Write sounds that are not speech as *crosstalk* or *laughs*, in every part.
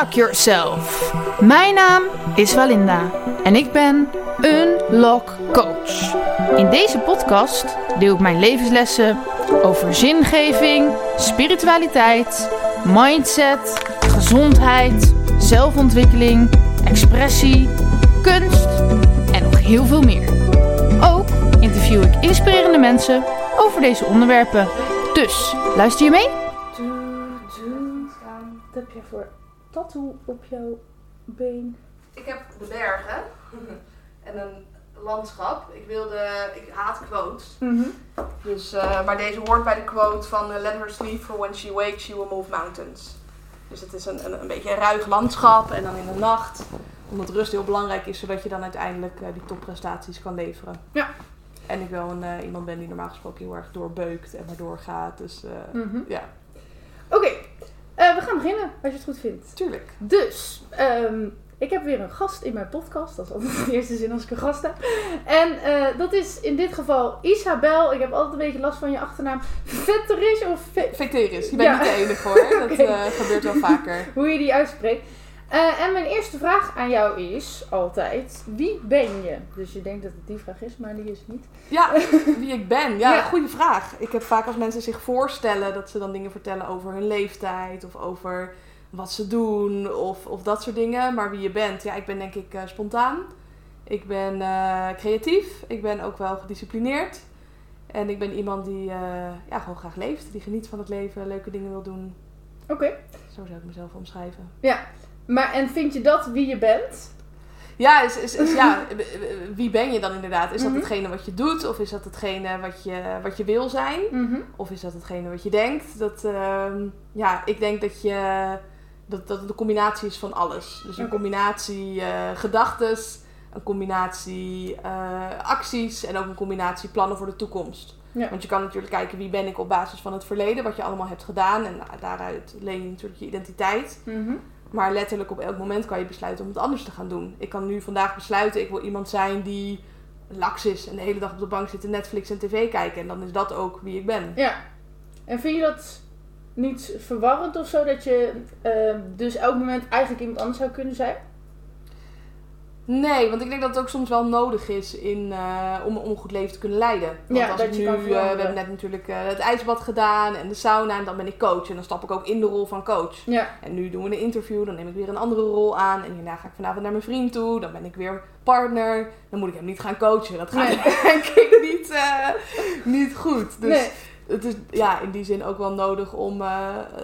Unlock Yourself. Mijn naam is Walinda en ik ben Unlock Coach. In deze podcast deel ik mijn levenslessen over zingeving, spiritualiteit, mindset, gezondheid, zelfontwikkeling, expressie, kunst en nog heel veel meer. Ook interview ik inspirerende mensen over deze onderwerpen. Dus luister je mee? Tattoo op jouw been? Ik heb de bergen *laughs* en een landschap. Ik wilde, ik haat quotes. Dus, eh, maar deze hoort bij de quote van Let her sleep for when she wakes she will move mountains. Dus het is een, een, een beetje een ruig landschap en dan in de nacht. Omdat rust heel belangrijk is, zodat je dan uiteindelijk eh, die topprestaties kan leveren. Ja. En ik wel een, eh, iemand ben die normaal gesproken heel erg doorbeukt en maar doorgaat. Dus Mhm. ja, Oké, eh, we gaan beginnen als je het goed vindt. tuurlijk. Dus, ehm, ik heb weer een gast in mijn podcast. Dat is altijd de eerste zin als ik een gast heb. En eh, dat is in dit geval Isabel. Ik heb altijd een beetje last van je achternaam. Vetteris of Ve- Veteris, je bent Ja. niet de enige hoor. *laughs* Dat eh, gebeurt wel vaker. hoe je die uitspreekt. Eh, en mijn eerste vraag aan jou is altijd: wie ben je? Dus je denkt dat het die vraag is, maar die is het niet. Ja, *laughs* wie ik ben. Ja, Ja. goede vraag. Ik heb vaak als mensen zich voorstellen dat ze dan dingen vertellen over hun leeftijd of over wat ze doen of, of dat soort dingen. Maar wie je bent, ja, ik ben denk ik eh, spontaan. Ik ben eh, creatief. Ik ben ook wel gedisciplineerd. En ik ben iemand die ja, gewoon graag leeft. Die geniet van het leven, leuke dingen wil doen. Oké. Zo zou ik mezelf omschrijven. Maar en vind je dat wie je bent? Ja, is, is, is, ja, *laughs* wie ben je dan inderdaad? Is dat Mhm. hetgene wat je doet? Of is dat hetgene wat je, wat je wil zijn? Of is dat hetgene wat je denkt? Dat, ehm, ja, ik denk dat, je, dat, dat het een combinatie is van alles. Dus een combinatie eh gedachtes, een combinatie eh, acties en ook een combinatie plannen voor de toekomst. Ja. Want je kan natuurlijk kijken wie ben ik op basis van het verleden, wat je allemaal hebt gedaan. En nou, daaruit leen je natuurlijk je identiteit. Mhm. Maar letterlijk op elk moment kan je besluiten om het anders te gaan doen. Ik kan nu vandaag besluiten, ik wil iemand zijn die laks is en de hele dag op de bank zit en Netflix en tv kijken. En dan is dat ook wie ik ben. Ja. En vind je dat niet verwarrend of zo? Dat je eh, dus elk moment eigenlijk iemand anders zou kunnen zijn? Nee, want ik denk dat het ook soms wel nodig is in, eh, om, om een goed leven te kunnen leiden. Want Ja, als ik nu, eh, we hebben net natuurlijk eh, het ijsbad gedaan en de sauna en dan ben ik coach. En dan stap ik ook in de rol van coach. Ja. En nu doen we een interview, dan neem ik weer een andere rol aan. En hierna ga ik vanavond naar mijn vriend toe. Dan ben ik weer partner. Dan moet ik hem niet gaan coachen. Dat gaat Nee. *laughs* denk ik niet, niet goed. Dus nee. het is ja, in die zin ook wel nodig om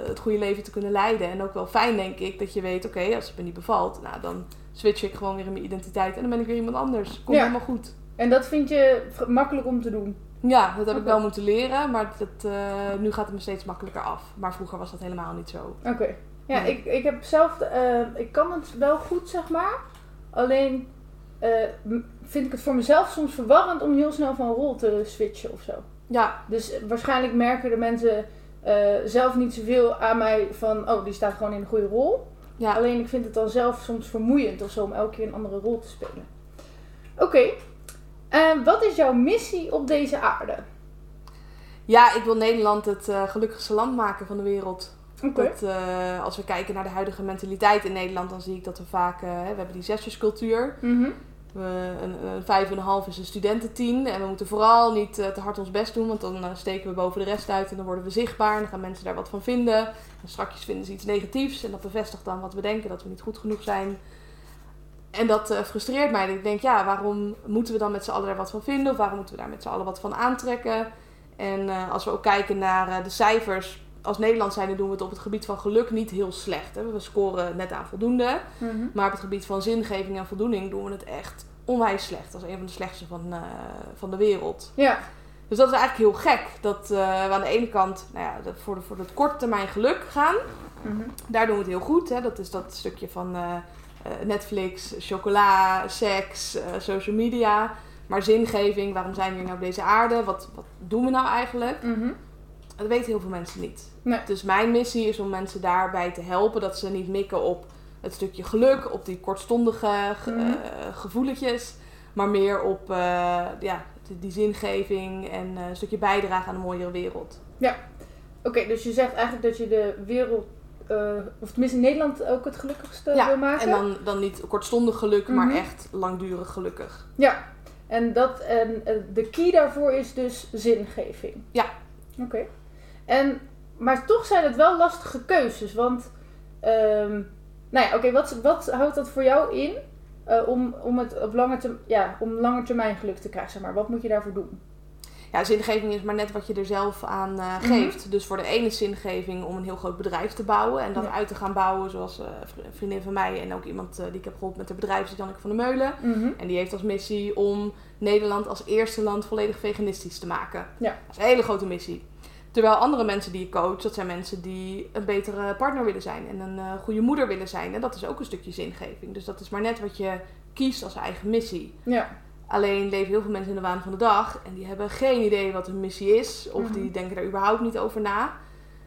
het goede leven te kunnen leiden. En ook wel fijn, denk ik, dat je weet, oké, als het me niet bevalt, nou, dan switch ik gewoon weer in mijn identiteit en dan ben ik weer iemand anders. Komt Ja. helemaal goed. En dat vind je makkelijk om te doen? Ja, dat heb ik wel moeten leren, maar dat, eh, nu gaat het me steeds makkelijker af. Maar vroeger was dat helemaal niet zo. Oké. Ja, ik, ik heb zelf, eh, ik kan het wel goed, zeg maar. Alleen eh, vind ik het voor mezelf soms verwarrend om heel snel van rol te switchen of zo. Ja, Dus waarschijnlijk merken de mensen zelf niet zoveel aan mij van, oh, die staat gewoon in de goede rol. Ja. Alleen ik vind het dan zelf soms vermoeiend of zo om elke keer een andere rol te spelen. Oké. En wat is jouw missie op deze aarde? ja ik wil Nederland het eh, gelukkigste land maken van de wereld. Oké. Dat, eh, als we kijken naar de huidige mentaliteit in Nederland, dan zie ik dat we vaak, eh, we hebben die zesjescultuur. Mhm. Een, vijf en een half is een studententien. En we moeten vooral niet eh, te hard ons best doen, want dan eh, steken we boven de rest uit en dan worden we zichtbaar. En dan gaan mensen daar wat van vinden. En strakjes vinden ze iets negatiefs en dat bevestigt dan wat we denken, dat we niet goed genoeg zijn. En dat eh, frustreert mij. Ik denk, ja, waarom moeten we dan met z'n allen daar wat van vinden? Of waarom moeten we daar met z'n allen wat van aantrekken? En als we ook kijken naar de cijfers, als Nederland zijn, doen we het op het gebied van geluk niet heel slecht. Hè? We scoren net aan voldoende. Mhm. Maar op het gebied van zingeving en voldoening doen we het echt onwijs slecht. Dat is een van de slechtste van, eh, van de wereld. Ja. Dus dat is eigenlijk heel gek. Dat eh, we aan de ene kant nou ja, voor, de, voor het korte termijn geluk gaan. Mhm. Daar doen we het heel goed. Hè? Dat is dat stukje van eh, Netflix, chocola, seks, social media. Maar zingeving, waarom zijn we hier nou op deze aarde? Wat, wat doen we nou eigenlijk? Mhm. Dat weten heel veel mensen niet. Nee. Dus mijn missie is om mensen daarbij te helpen dat ze niet mikken op het stukje geluk, op die kortstondige ge- Mhm. eh, gevoeletjes, maar meer op eh, ja, die, die zingeving en eh, een stukje bijdrage aan een mooiere wereld. Oké, dus je zegt eigenlijk dat je de wereld of tenminste in Nederland ook het gelukkigste Ja, wil maken. En dan, dan niet kortstondig geluk, maar Mhm. echt langdurig gelukkig. Ja, en, dat, en de key daarvoor is dus zingeving. Ja. Oké. En, maar toch zijn het wel lastige keuzes, want, ehm, nou ja, oké, wat, wat houdt dat voor jou in eh, om, om het op lange, term, ja, om lange termijn geluk te krijgen, zeg maar? Wat moet je daarvoor doen? Ja, zingeving is maar net wat je er zelf aan eh, Mhm. geeft. Dus voor de ene is zingeving om een heel groot bedrijf te bouwen en dat Ja. uit te gaan bouwen, zoals eh, een vriendin van mij en ook iemand die ik heb geholpen met haar bedrijf, is Janneke van der Meulen. Mhm. En die heeft als missie om Nederland als eerste land volledig veganistisch te maken. Ja. Dat is een hele grote missie. Terwijl andere mensen die ik coach, dat zijn mensen die een betere partner willen zijn en een eh, goede moeder willen zijn. En dat is ook een stukje zingeving. Dus dat is maar net wat je kiest als eigen missie. Ja, Alleen leven heel veel mensen in de waan van de dag en die hebben geen idee wat hun missie is. Of Mhm. die denken daar überhaupt niet over na.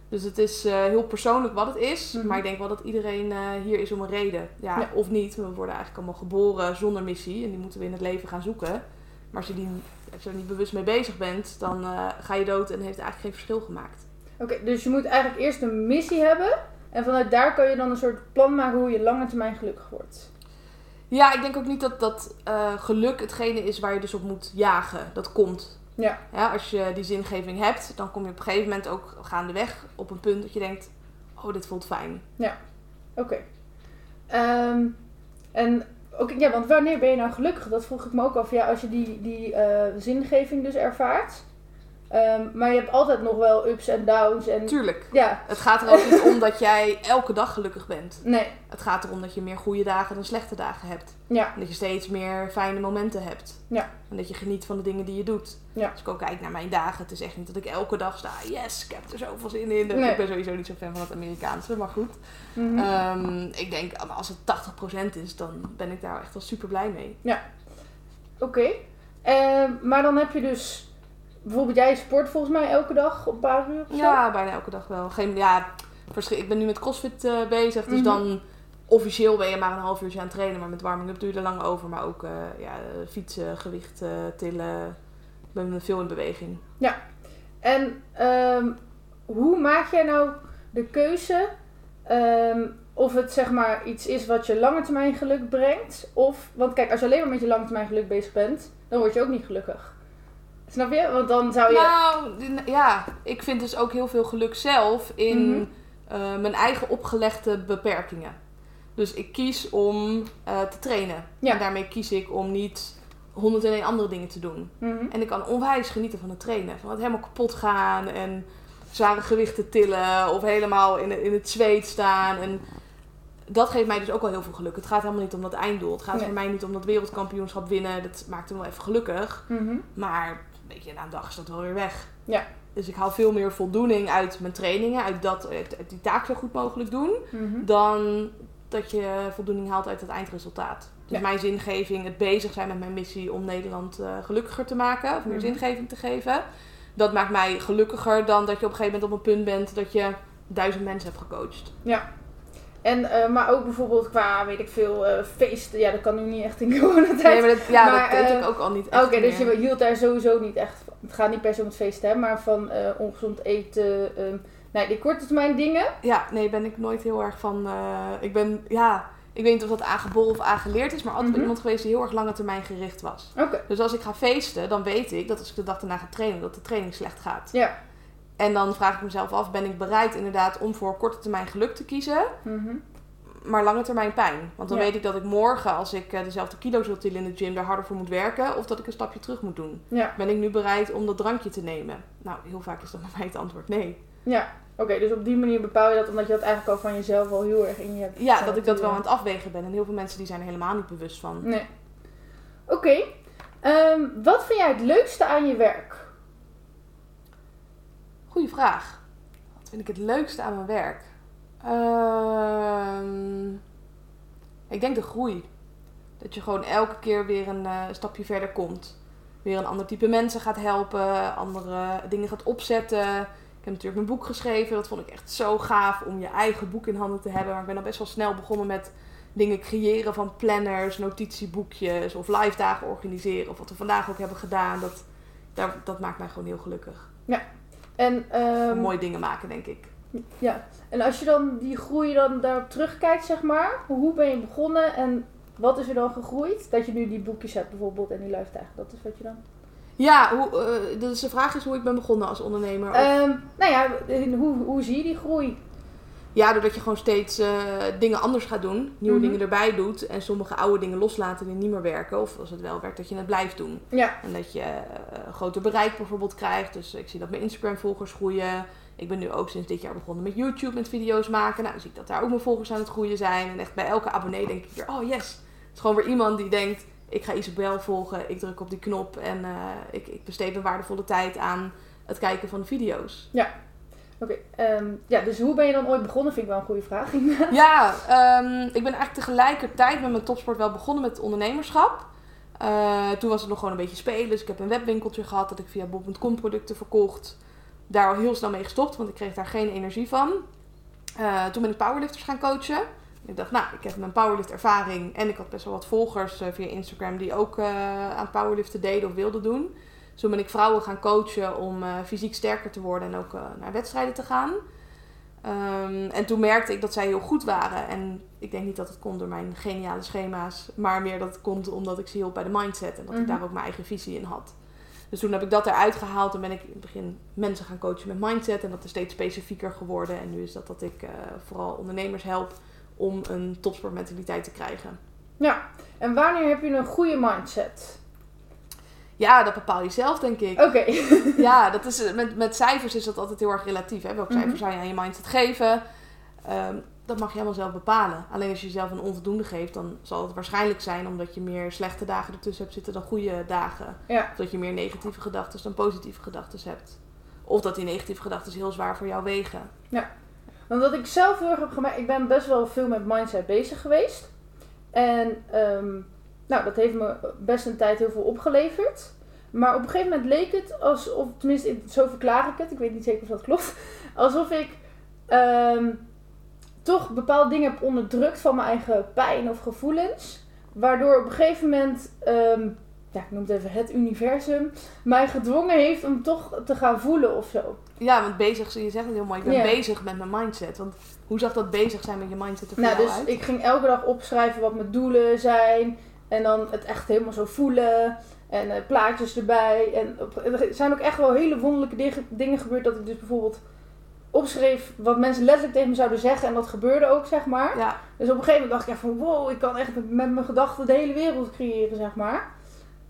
Dus het is eh, heel persoonlijk wat het is. Mhm. Maar ik denk wel dat iedereen eh, hier is om een reden. Ja, Ja. Of niet. We worden eigenlijk allemaal geboren zonder missie. En die moeten we in het leven gaan zoeken. Maar als je, die, als je er niet bewust mee bezig bent, dan eh, ga je dood en heeft het eigenlijk geen verschil gemaakt. oké. dus je moet eigenlijk eerst een missie hebben en vanuit daar kan je dan een soort plan maken hoe je lange termijn gelukkig wordt. Ja, ik denk ook niet dat, dat eh, geluk hetgene is waar je dus op moet jagen. Dat komt. Ja. Ja, als je die zingeving hebt, dan kom je op een gegeven moment ook gaandeweg op een punt dat je denkt: oh, dit voelt fijn. Oké. Ehm, en oké, ja, want wanneer ben je nou gelukkig? Dat vroeg ik me ook af. Ja, als je die, die eh, zingeving dus ervaart. Ehm, maar je hebt altijd nog wel ups en downs. En Tuurlijk. ja, Het gaat er ook niet om dat jij elke dag gelukkig bent. nee. Het gaat erom dat je meer goede dagen dan slechte dagen hebt. Ja, En dat je steeds meer fijne momenten hebt. Ja. En dat je geniet van de dingen die je doet. Ja. Als ik ook kijk naar mijn dagen, het is echt niet dat ik elke dag sta. Yes, ik heb er zoveel zin in. Nee. Ik ben sowieso niet zo fan van het Amerikaanse, maar goed. mhm. Ehm, ik denk, als het 80% is, dan ben ik daar echt wel super blij mee. oké. Ehm, maar dan heb je dus... Bijvoorbeeld jij sport volgens mij elke dag op een paar uur of zo? Ja, bijna elke dag wel. Geen, ja, ik ben nu met CrossFit eh, bezig, dus Mhm. dan officieel ben je maar een half uurtje aan het trainen, maar met warming-up doe je er lang over. Maar ook eh, ja, fietsen, gewicht eh, tillen. Ik ben veel in beweging. En ehm, hoe maak jij nou de keuze ehm, of het zeg maar iets is wat je lange termijn geluk brengt? Of, want kijk, als je alleen maar met je lange termijn geluk bezig bent, dan word je ook niet gelukkig. Snap je? Want dan zou je... Nou, ja, ik vind dus ook heel veel geluk zelf in Mhm. eh, mijn eigen opgelegde beperkingen. Dus ik kies om eh, te trainen. Ja. En daarmee kies ik om niet 101 andere dingen te doen. Mhm. En ik kan onwijs genieten van het trainen. Van het helemaal kapot gaan en zware gewichten tillen of helemaal in, het- in het zweet staan. En dat geeft mij dus ook wel heel veel geluk. Het gaat helemaal niet om dat einddoel. Het gaat Nee. voor mij niet om dat wereldkampioenschap winnen. Dat maakt me wel even gelukkig. Mhm. Maar weet je, na een dag is dat wel weer weg. Ja. Dus ik haal veel meer voldoening uit mijn trainingen, uit, dat, uit, uit die taak zo goed mogelijk doen, Mhm. dan dat je voldoening haalt uit het eindresultaat. Dus Ja. mijn zingeving, het bezig zijn met mijn missie om Nederland eh, gelukkiger te maken, of meer Mhm. zingeving te geven, dat maakt mij gelukkiger dan dat je op een gegeven moment op een punt bent dat je duizend mensen hebt gecoacht. En, eh, maar ook bijvoorbeeld qua, weet ik veel, eh, feesten. Ja, dat kan nu niet echt in *laughs* coronatijd. Nee, maar dat, ja, Maar, dat deed eh, ik ook al niet Oké, echt dus meer. je hield daar sowieso niet echt van. Het gaat niet per se om het feesten, hè, maar van eh, ongezond eten. ehm nee, die korte termijn dingen. Ja, nee, ben ik nooit heel erg van. eh, ik ben, ja, ik weet niet of dat aangeboren of aangeleerd is, maar altijd Mhm. iemand geweest die heel erg lange termijn gericht was. Oké, Dus als ik ga feesten, dan weet ik dat als ik de dag daarna ga trainen, dat de training slecht gaat. ja. En dan vraag ik mezelf af, ben ik bereid inderdaad om voor korte termijn geluk te kiezen, Mhm. maar lange termijn pijn? Want dan Ja. weet ik dat ik morgen, als ik eh, dezelfde kilo's wil tillen in de gym, daar harder voor moet werken, of dat ik een stapje terug moet doen. Ja, Ben ik nu bereid om dat drankje te nemen? Nou, heel vaak is dan *laughs* bij mij het antwoord nee. ja. Oké, dus op die manier bepaal je dat omdat je dat eigenlijk al van jezelf al heel erg in je hebt. Ja, dat ik dat wel aan het afwegen ben. En heel veel mensen die zijn er helemaal niet bewust van. Nee. Oké. Ehm, wat vind jij het leukste aan je werk? Goeie vraag. Wat vind ik het leukste aan mijn werk? Ehm, ik denk de groei. Dat je gewoon elke keer weer een eh, stapje verder komt. Weer een ander type mensen gaat helpen. Andere dingen gaat opzetten. Ik heb natuurlijk mijn boek geschreven. Dat vond ik echt zo gaaf om je eigen boek in handen te hebben. Maar ik ben al best wel snel begonnen met dingen creëren van planners, notitieboekjes of live dagen organiseren. Of wat we vandaag ook hebben gedaan. Dat, daar, dat maakt mij gewoon heel gelukkig. En ehm, Mooie dingen maken, denk ik. Ja, en als je dan die groei dan daarop terugkijkt, zeg maar, hoe ben je begonnen en wat is er dan gegroeid? Dat je nu die boekjes hebt bijvoorbeeld en die lifestyle, dat is wat je dan... Ja, hoe, eh, dus de vraag is hoe ik ben begonnen als ondernemer. Of- Ehm, nou ja, hoe, hoe zie je die groei? Ja, doordat je gewoon steeds eh, dingen anders gaat doen, nieuwe Mhm. dingen erbij doet en sommige oude dingen loslaten die niet meer werken. Of als het wel werkt, dat je het blijft doen. Ja, En dat je eh, een groter bereik bijvoorbeeld krijgt. Dus ik zie dat mijn Instagram-volgers groeien. Ik ben nu ook sinds dit jaar begonnen met YouTube met video's maken. Nou, dan zie ik dat daar ook mijn volgers aan het groeien zijn. En echt bij elke abonnee denk ik weer, oh yes. Het is gewoon weer iemand die denkt, ik ga Isabel volgen. Ik druk op die knop en eh, ik, ik besteed mijn waardevolle tijd aan het kijken van de video's. Oké. ehm, ja, dus hoe ben je dan ooit begonnen? Vind ik wel een goede vraag. *laughs* Ja, ehm, ik ben eigenlijk tegelijkertijd met mijn topsport wel begonnen met ondernemerschap. Eh, toen was het nog gewoon een beetje spelen. Dus ik heb een webwinkeltje gehad dat ik via bob.com producten verkocht. Daar al heel snel mee gestopt, want ik kreeg daar geen energie van. Eh, toen ben ik powerlifters gaan coachen. Ik dacht, nou, ik heb mijn powerlift ervaring en ik had best wel wat volgers eh, via Instagram die ook aan powerliften deden of wilden doen. Toen ben ik vrouwen gaan coachen om eh, fysiek sterker te worden en ook eh, naar wedstrijden te gaan. Ehm, en toen merkte ik dat zij heel goed waren. En ik denk niet dat het komt door mijn geniale schema's, maar meer dat het komt omdat ik ze hielp bij de mindset en dat Mhm. ik daar ook mijn eigen visie in had. Dus toen heb ik dat eruit gehaald en ben ik in het begin mensen gaan coachen met mindset en dat is steeds specifieker geworden. En nu is dat dat ik eh, vooral ondernemers help om een topsportmentaliteit te krijgen. Ja, en wanneer heb je een goede mindset? Ja, dat bepaal je zelf, denk ik. Oké. *laughs* Ja, dat is, met, met cijfers is dat altijd heel erg relatief. Hè? Welk Mhm. cijfer zou je aan je mindset geven? Ehm, dat mag je helemaal zelf bepalen. Alleen als je jezelf een onvoldoende geeft, dan zal het waarschijnlijk zijn omdat je meer slechte dagen ertussen hebt zitten dan goede dagen. Ja. Of dat je meer negatieve gedachten dan positieve gedachten hebt. Of dat die negatieve gedachten heel zwaar voor jou wegen. Want wat ik zelf heel erg heb gemerkt, ik ben best wel veel met mindset bezig geweest. En ehm, nou, dat heeft me best een tijd heel veel opgeleverd. Maar op een gegeven moment leek het alsof, tenminste zo verklaar ik het, ik weet niet zeker of dat klopt, *laughs* alsof ik ehm, toch bepaalde dingen heb onderdrukt van mijn eigen pijn of gevoelens. Waardoor op een gegeven moment, ehm, ja, ik noem het even het universum, mij gedwongen heeft om toch te gaan voelen of zo. Ja, want bezig, je zegt het heel mooi, ik ben Ja. bezig met mijn mindset. Want hoe zag dat bezig zijn met je mindset er Nou, dus uit? ik ging elke dag opschrijven wat mijn doelen zijn. En dan het echt helemaal zo voelen. En eh, plaatjes erbij. En op- er zijn ook echt wel hele wonderlijke dingen, dingen gebeurd. Dat ik dus bijvoorbeeld opschreef wat mensen letterlijk tegen me zouden zeggen. En dat gebeurde ook, zeg maar. Ja, Dus op een gegeven moment dacht ik echt van... Wow, ik kan echt met met mijn gedachten de hele wereld creëren, zeg maar.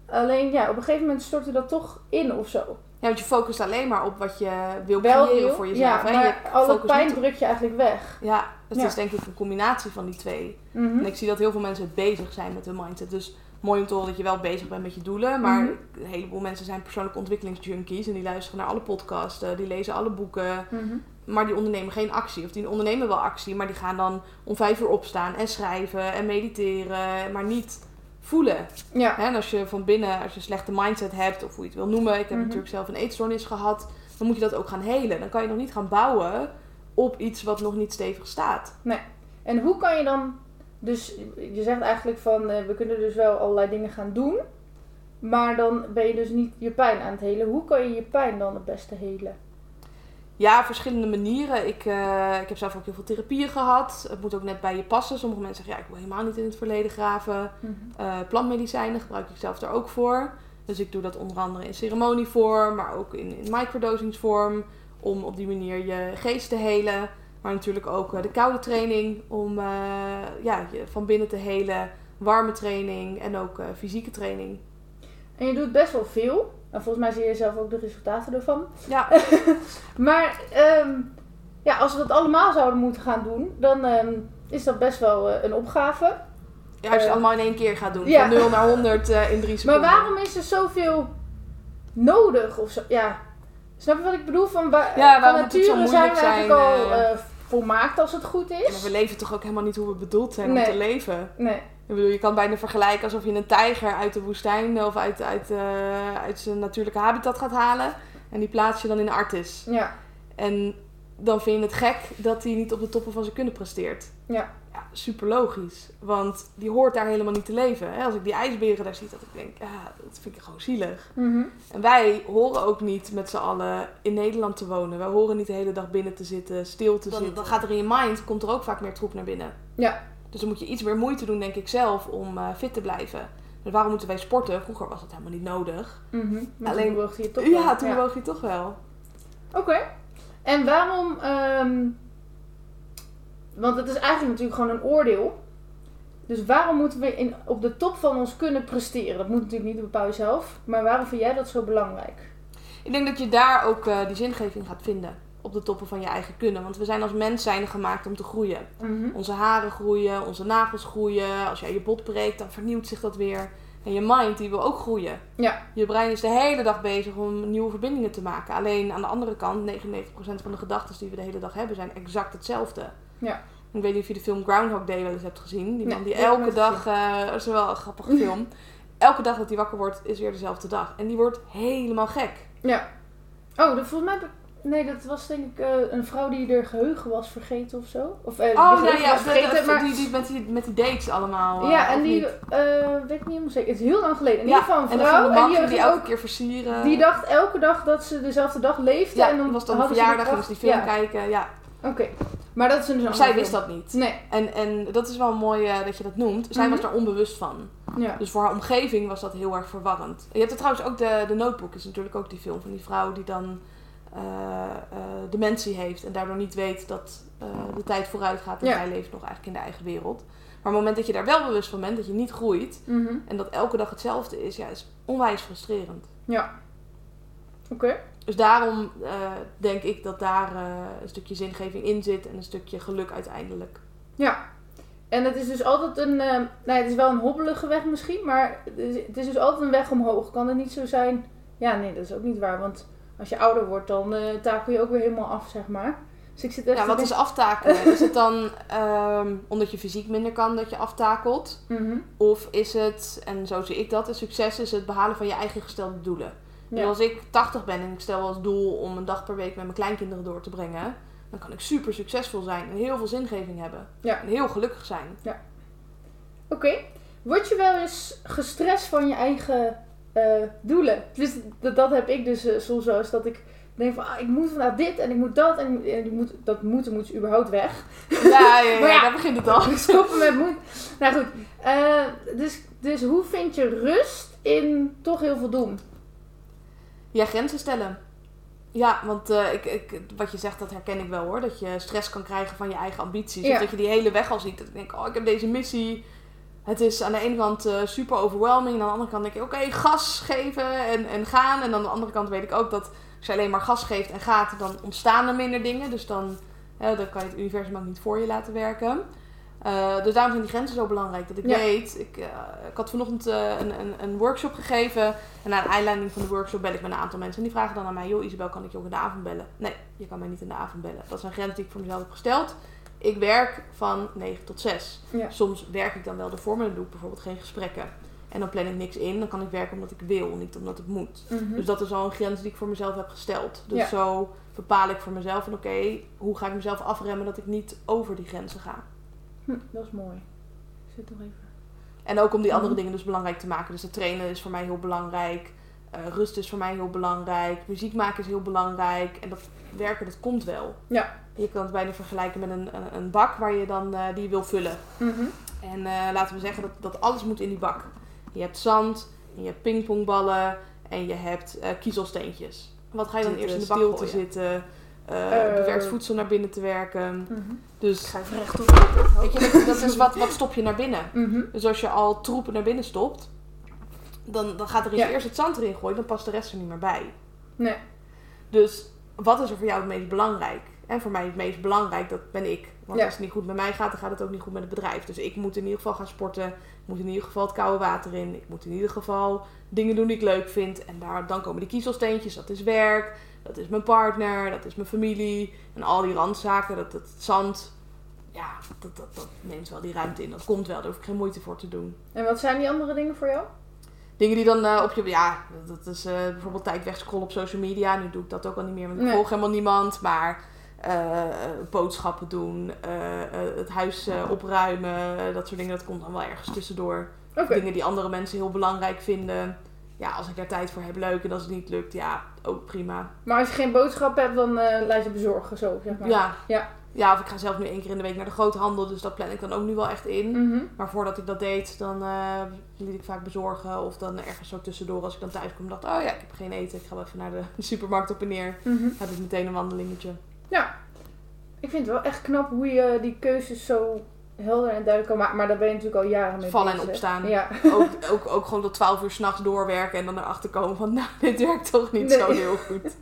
Alleen ja, op een gegeven moment stortte dat toch in of zo. Ja, want je focust alleen maar op wat je wil Wel creëren wil, voor jezelf. ja, hè? maar Je alle pijn druk je eigenlijk weg. Ja, dus Ja. het is denk ik een combinatie van die twee. Mhm. En ik zie dat heel veel mensen bezig zijn met hun mindset. Dus mooi om te horen dat je wel bezig bent met je doelen. Maar Mhm. een heleboel mensen zijn persoonlijke ontwikkelingsjunkies. En die luisteren naar alle podcasts, eh, die lezen alle boeken. Mhm. Maar die ondernemen geen actie. Of die ondernemen wel actie, maar die gaan dan om vijf uur opstaan en schrijven en mediteren. Maar niet voelen. Ja. Hè, En als je van binnen, als je een slechte mindset hebt, of hoe je het wil noemen. Ik heb Mhm. natuurlijk zelf een eetstoornis gehad. Dan moet je dat ook gaan helen. Dan kan je nog niet gaan bouwen op iets wat nog niet stevig staat. En hoe kan je dan, dus je zegt eigenlijk van eh, we kunnen dus wel allerlei dingen gaan doen, maar dan ben je dus niet je pijn aan het helen. Hoe kan je je pijn dan het beste helen? Ja, verschillende manieren. Ik, eh, ik heb zelf ook heel veel therapieën gehad. Het moet ook net bij je passen. Sommige mensen zeggen, ja, ik wil helemaal niet in het verleden graven. Eh, plantmedicijnen gebruik ik zelf daar ook voor. Dus ik doe dat onder andere in ceremonievorm, maar ook in, in microdosingsvorm. Om op die manier je geest te helen. Maar natuurlijk ook eh, de koude training om ja, je van binnen te helen. Warme training en ook fysieke training. En je doet best wel veel. En volgens mij zie je zelf ook de resultaten ervan. Ja, *laughs* Maar ehm, ja, als we dat allemaal zouden moeten gaan doen, dan ehm, is dat best wel eh, een opgave. ja als je het Eh, allemaal in één keer gaat doen. ja. Van 0 naar 100 eh, in drie *laughs* Maar seconden. waarom is er zoveel nodig of zo? Ja, snap je wat ik bedoel? Van, wa- Ja, van nature zijn we eigenlijk zijn, al volmaakt als het goed maar is. we leven toch ook helemaal niet hoe we bedoeld zijn Nee. om te leven. Nee. Ik bedoel, je kan bijna vergelijken alsof je een tijger uit de woestijn of uit, uit, eh, uit zijn natuurlijke habitat gaat halen. En die plaats je dan in Artis. Ja. En dan vind je het gek dat hij niet op de toppen van zijn kunnen presteert. Ja. Ja, super logisch. Want die hoort daar helemaal niet te leven. Hè? Als ik die ijsberen daar zie, dat ik denk, ja, dat vind ik gewoon zielig. Mhm. En wij horen ook niet met z'n allen in Nederland te wonen. Wij horen niet de hele dag binnen te zitten, stil te Dan- zitten. Dan gaat er in je mind, komt er ook vaak meer troep naar binnen. Ja. Dus dan moet je iets meer moeite doen, denk ik zelf, om eh, fit te blijven. Dus waarom moeten wij sporten? Vroeger was dat helemaal niet nodig. Mhm. Maar Alleen- toen je toch ja, wel. toen woog je toch wel. Oké. En waarom... ehm, want het is eigenlijk natuurlijk gewoon een oordeel. Dus waarom moeten we in, op de top van ons kunnen presteren? Dat moet natuurlijk niet bepaal zelf. Maar waarom vind jij dat zo belangrijk? Ik denk dat je daar ook eh, die zingeving gaat vinden. Op de toppen van je eigen kunnen. Want we zijn als mens zijn gemaakt om te groeien. Mhm. Onze haren groeien, onze nagels groeien. Als jij je bot breekt, dan vernieuwt zich dat weer. En je mind, die wil ook groeien. Ja. Je brein is de hele dag bezig om nieuwe verbindingen te maken. Alleen aan de andere kant, 99% van de gedachten die we de hele dag hebben, zijn exact hetzelfde. Ja. Ik weet niet of je de film Groundhog Day wel eens hebt gezien. Die man die elke dag, eh dat is wel een grappige *laughs* film. Elke dag dat hij wakker wordt, is weer dezelfde dag. En die wordt helemaal gek. Ja. Oh, dat, volgens mij... heb ik- Nee, dat was denk ik eh, een vrouw die er geheugen was vergeten of zo. Of, eh, Oh, ja, geheugen ja. vergeten, maar... die, die, met, die, met die dates allemaal. eh, Ja, en die, weet ik niet helemaal zeker. Het is heel lang geleden. In ieder geval een vrouw. En die, die elke ook, keer versieren. die dacht elke dag dat ze dezelfde dag leefde. ja, en dan was dan een verjaardag, dus die film Ja, kijken. Ja. oké. Maar dat is een Maar andere zij wist dat niet. Nee, En, en dat is wel mooi dat je dat noemt. Zij Mhm. was daar onbewust van. ja. Dus voor haar omgeving was dat heel erg verwarrend. Je hebt er trouwens ook de, de Notebook, is natuurlijk ook die film van die vrouw die dan eh, eh, dementie heeft en daardoor niet weet dat eh, de tijd vooruit gaat en Ja. zij leeft nog eigenlijk in de eigen wereld. Maar op het moment dat je daar wel bewust van bent, dat je niet groeit Mhm. en dat elke dag hetzelfde is, ja, is onwijs frustrerend. Ja. Oké. Dus daarom denk ik dat daar een stukje zingeving in zit en een stukje geluk uiteindelijk. Ja. En het is dus altijd een... eh, nou, het is wel een hobbelige weg misschien, maar het is, het is dus altijd een weg omhoog. Kan het niet zo zijn... Ja, nee, dat is ook niet waar. Want als je ouder wordt, dan eh, takel je ook weer helemaal af, zeg maar. Dus ik zit echt Ja, wat is aftakelen? *laughs* is het dan ehm, omdat je fysiek minder kan dat je aftakelt? Mhm. Of is het, en zo zie ik dat, een succes is het behalen van je eigen gestelde doelen. Dus Ja. als ik 80 ben en ik stel als doel om een dag per week met mijn kleinkinderen door te brengen, dan kan ik super succesvol zijn en heel veel zingeving hebben. Ja. En heel gelukkig zijn. Oké. Word je wel eens gestrest van je eigen eh, doelen? Dus dat, dat heb ik dus eh, soms wel eens dat ik denk van ah, ik moet vandaag dit en ik moet dat en, en moet, dat moeten moet überhaupt weg. Ja, ja, *laughs* ja, Maar ja. daar begint het al. *laughs* Stoppen met moet. Nou goed. eh, dus, dus hoe vind je rust in toch heel veel doen? Ja, grenzen stellen. Ja, want ik, ik, wat je zegt, dat herken ik wel hoor. Dat je stress kan krijgen van je eigen ambities. Ja. Of dat je die hele weg al ziet. Dat ik denk, oh, ik heb deze missie. Het is aan de ene kant eh, super overwhelming. En aan de andere kant denk ik, oké, gas geven en, en gaan. En aan de andere kant weet ik ook dat als je alleen maar gas geeft en gaat, dan ontstaan er minder dingen. Dus dan, dan kan je het universum ook niet voor je laten werken. Eh, dus daarom zijn die grenzen zo belangrijk. Dat ik Ja. weet, ik, eh, ik had vanochtend een, een, een workshop gegeven. En na een aanleiding van de workshop bel ik met een aantal mensen. En die vragen dan aan mij, joh Isabel, kan ik je ook in de avond bellen? Nee, je kan mij niet in de avond bellen. Dat is een grens die ik voor mezelf heb gesteld. Ik werk van 9 tot 6. Ja. Soms werk ik dan wel ervoor, maar dan doe ik bijvoorbeeld geen gesprekken. En dan plan ik niks in. Dan kan ik werken omdat ik wil, niet omdat het moet. Mhm. Dus dat is al een grens die ik voor mezelf heb gesteld. Dus Ja. zo bepaal ik voor mezelf van oké, hoe ga ik mezelf afremmen dat ik niet over die grenzen ga. Hm, dat is mooi. Ik zit nog even. En ook om die andere Mhm. dingen dus belangrijk te maken. Dus het trainen is voor mij heel belangrijk. Eh, rust is voor mij heel belangrijk. Muziek maken is heel belangrijk. En dat werken, dat komt wel. Ja. Je kan het bijna vergelijken met een, een, een bak waar je dan eh, die wil vullen. Mhm. En eh, laten we zeggen dat, dat alles moet in die bak. Je hebt zand, en je hebt pingpongballen en je hebt eh, kiezelsteentjes. Wat ga je dan eerst in de bak stil te gooien. zitten? bewerkt voedsel naar binnen te werken. Mhm. Dus Ik ga even recht op. weet je, dat, dat is wat, wat stop je naar binnen. Mhm. Dus als je al troepen naar binnen stopt, dan, dan gaat er Ja. eerst het zand erin gooien, dan past de rest er niet meer bij. Nee. Dus wat is er voor jou het meest belangrijk? En voor mij het meest belangrijk, dat ben ik. Want Ja. als het niet goed met mij gaat, dan gaat het ook niet goed met het bedrijf. Dus ik moet in ieder geval gaan sporten. Ik moet in ieder geval het koude water in. Ik moet in ieder geval dingen doen die ik leuk vind. En daar, dan komen die kiezelsteentjes. Dat is werk, dat is mijn partner, dat is mijn familie. En al die randzaken, dat, dat zand. Ja, dat, dat, dat neemt wel die ruimte in. Dat komt wel, daar hoef ik geen moeite voor te doen. En wat zijn die andere dingen voor jou? Dingen die dan eh, op je... Ja, dat is eh, bijvoorbeeld tijd wegscrollen op social media. Nu doe ik dat ook al niet meer, want ik Nee. volg helemaal niemand. Maar eh, boodschappen doen, eh, eh, het huis opruimen, dat soort dingen. Dat komt dan wel ergens tussendoor. Dingen die andere mensen heel belangrijk vinden. Ja, als ik daar tijd voor heb, leuk. En als het niet lukt, ja, ook prima. Maar als je geen boodschap hebt, dan laat je bezorgen zo, zeg maar. Ja. Ja. ja, of ik ga zelf nu één keer in de week naar de grote handel. Dus dat plan ik dan ook nu wel echt in. Mhm. Maar voordat ik dat deed, dan liet ik vaak bezorgen. Of dan ergens zo tussendoor als ik dan thuis kom. dacht oh ja, ik heb geen eten. Ik ga wel even naar de *laughs* supermarkt op en neer. Mhm. Heb ik meteen een wandelingetje. Ja. Ik vind het wel echt knap hoe je die keuzes zo helder en duidelijk kan maken. Maar daar ben je natuurlijk al jaren mee Vallen en opstaan. Ja. Ook, ook, ook gewoon tot 12 uur s'nachts doorwerken. En dan erachter komen van, nou, *laughs* dit werkt toch niet Nee. zo heel goed. *laughs*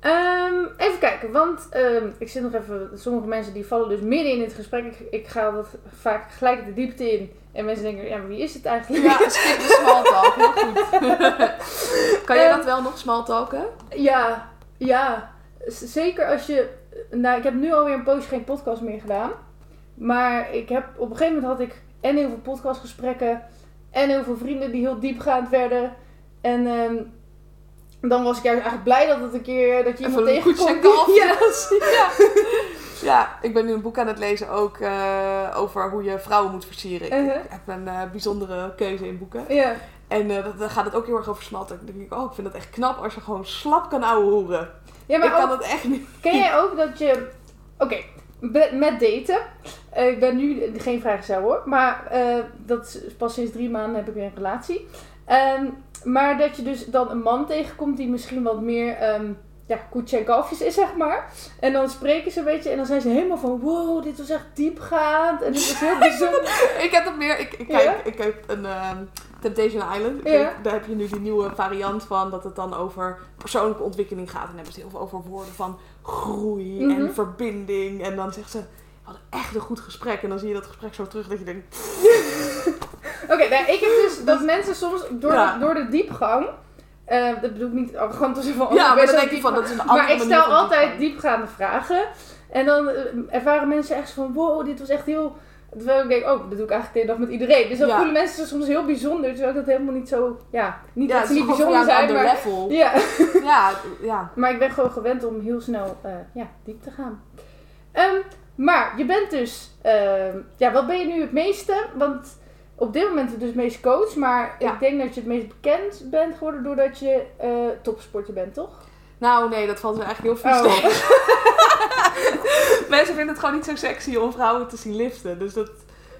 Ehm, even kijken, want ehm, ik zit nog even. Sommige mensen die vallen dus midden in het gesprek. Ik, ik ga dat vaak gelijk de diepte in. En mensen denken, ja, maar wie is het eigenlijk? Ja, skip de small talk. Heel goed. *laughs* kan jij Ehm, dat wel nog small talken? Ja, ja. Zeker als je. Nou, ik heb nu alweer een poosje geen podcast meer gedaan. Maar ik heb op een gegeven moment had ik en heel veel podcastgesprekken. En heel veel vrienden die heel diepgaand werden. En ehm, dan was ik juist eigenlijk blij dat het een keer dat je iemand goed tegenkomt. af. Ja. ja. ik ben nu een boek aan het lezen ook eh, over hoe je vrouwen moet versieren. Ik, Uh-huh. ik heb een eh, bijzondere keuze in boeken. ja. En eh, dat, dan gaat het ook heel erg over smalten. Dan denk ik, oh, ik vind het echt knap als je gewoon slap kan ouwe hoeren. Ja, maar ik kan ook- het echt niet. Ken jij ook dat je. Oké, met daten. Eh, ik ben nu geen vrijgezel hoor. Maar eh, dat is pas sinds drie maanden heb ik weer een relatie. Ehm, maar dat je dus dan een man tegenkomt die misschien wat meer. ehm ja, koetje en kalfjes is, zeg maar. En dan spreken ze een beetje en dan zijn ze helemaal van... Wow, dit was echt diepgaand. En dit was heel *laughs* bijzonder. ik heb het meer. Ik, ik, Ja? kijk, ik heb een ehm, Temptation Island. Ik Ja. daar heb je nu die nieuwe variant van. Dat het dan over persoonlijke ontwikkeling gaat. En dan hebben ze heel veel over woorden van groei Mhm. en verbinding. En dan zegt ze. We hadden echt een goed gesprek. En dan zie je dat gesprek zo terug dat je denkt. *laughs* Oké, nou, ik heb dus dat mensen soms door, Ja. de, door de diepgang... eh, dat bedoel ik niet arrogant zo van... ja, ik maar dan denk diep- van dat is een andere Maar ik stel altijd diepgaande vragen. En dan eh, ervaren mensen echt zo van, wow, dit was echt heel... Terwijl ik denk, oh, dat doe ik eigenlijk de hele dag met iedereen. Dus dan Ja. voelen mensen soms heel bijzonder. Terwijl ik dat helemaal niet zo... Ja, niet Ja, dat ze niet bijzonder zijn, maar... level. *laughs* Ja. Ja, ja. maar ik ben gewoon gewend om heel snel eh, ja, diep te gaan. Ehm, maar je bent dus... ehm, ja, wat ben je nu het meeste? Want op dit moment dus het meest coach. Maar Ja. ik denk dat je het meest bekend bent geworden doordat je eh, topsporter bent, toch? Nou, nee, dat valt me eigenlijk heel vies Oh. *laughs* *laughs* Mensen vinden het gewoon niet zo sexy om vrouwen te zien liften. Dus dat...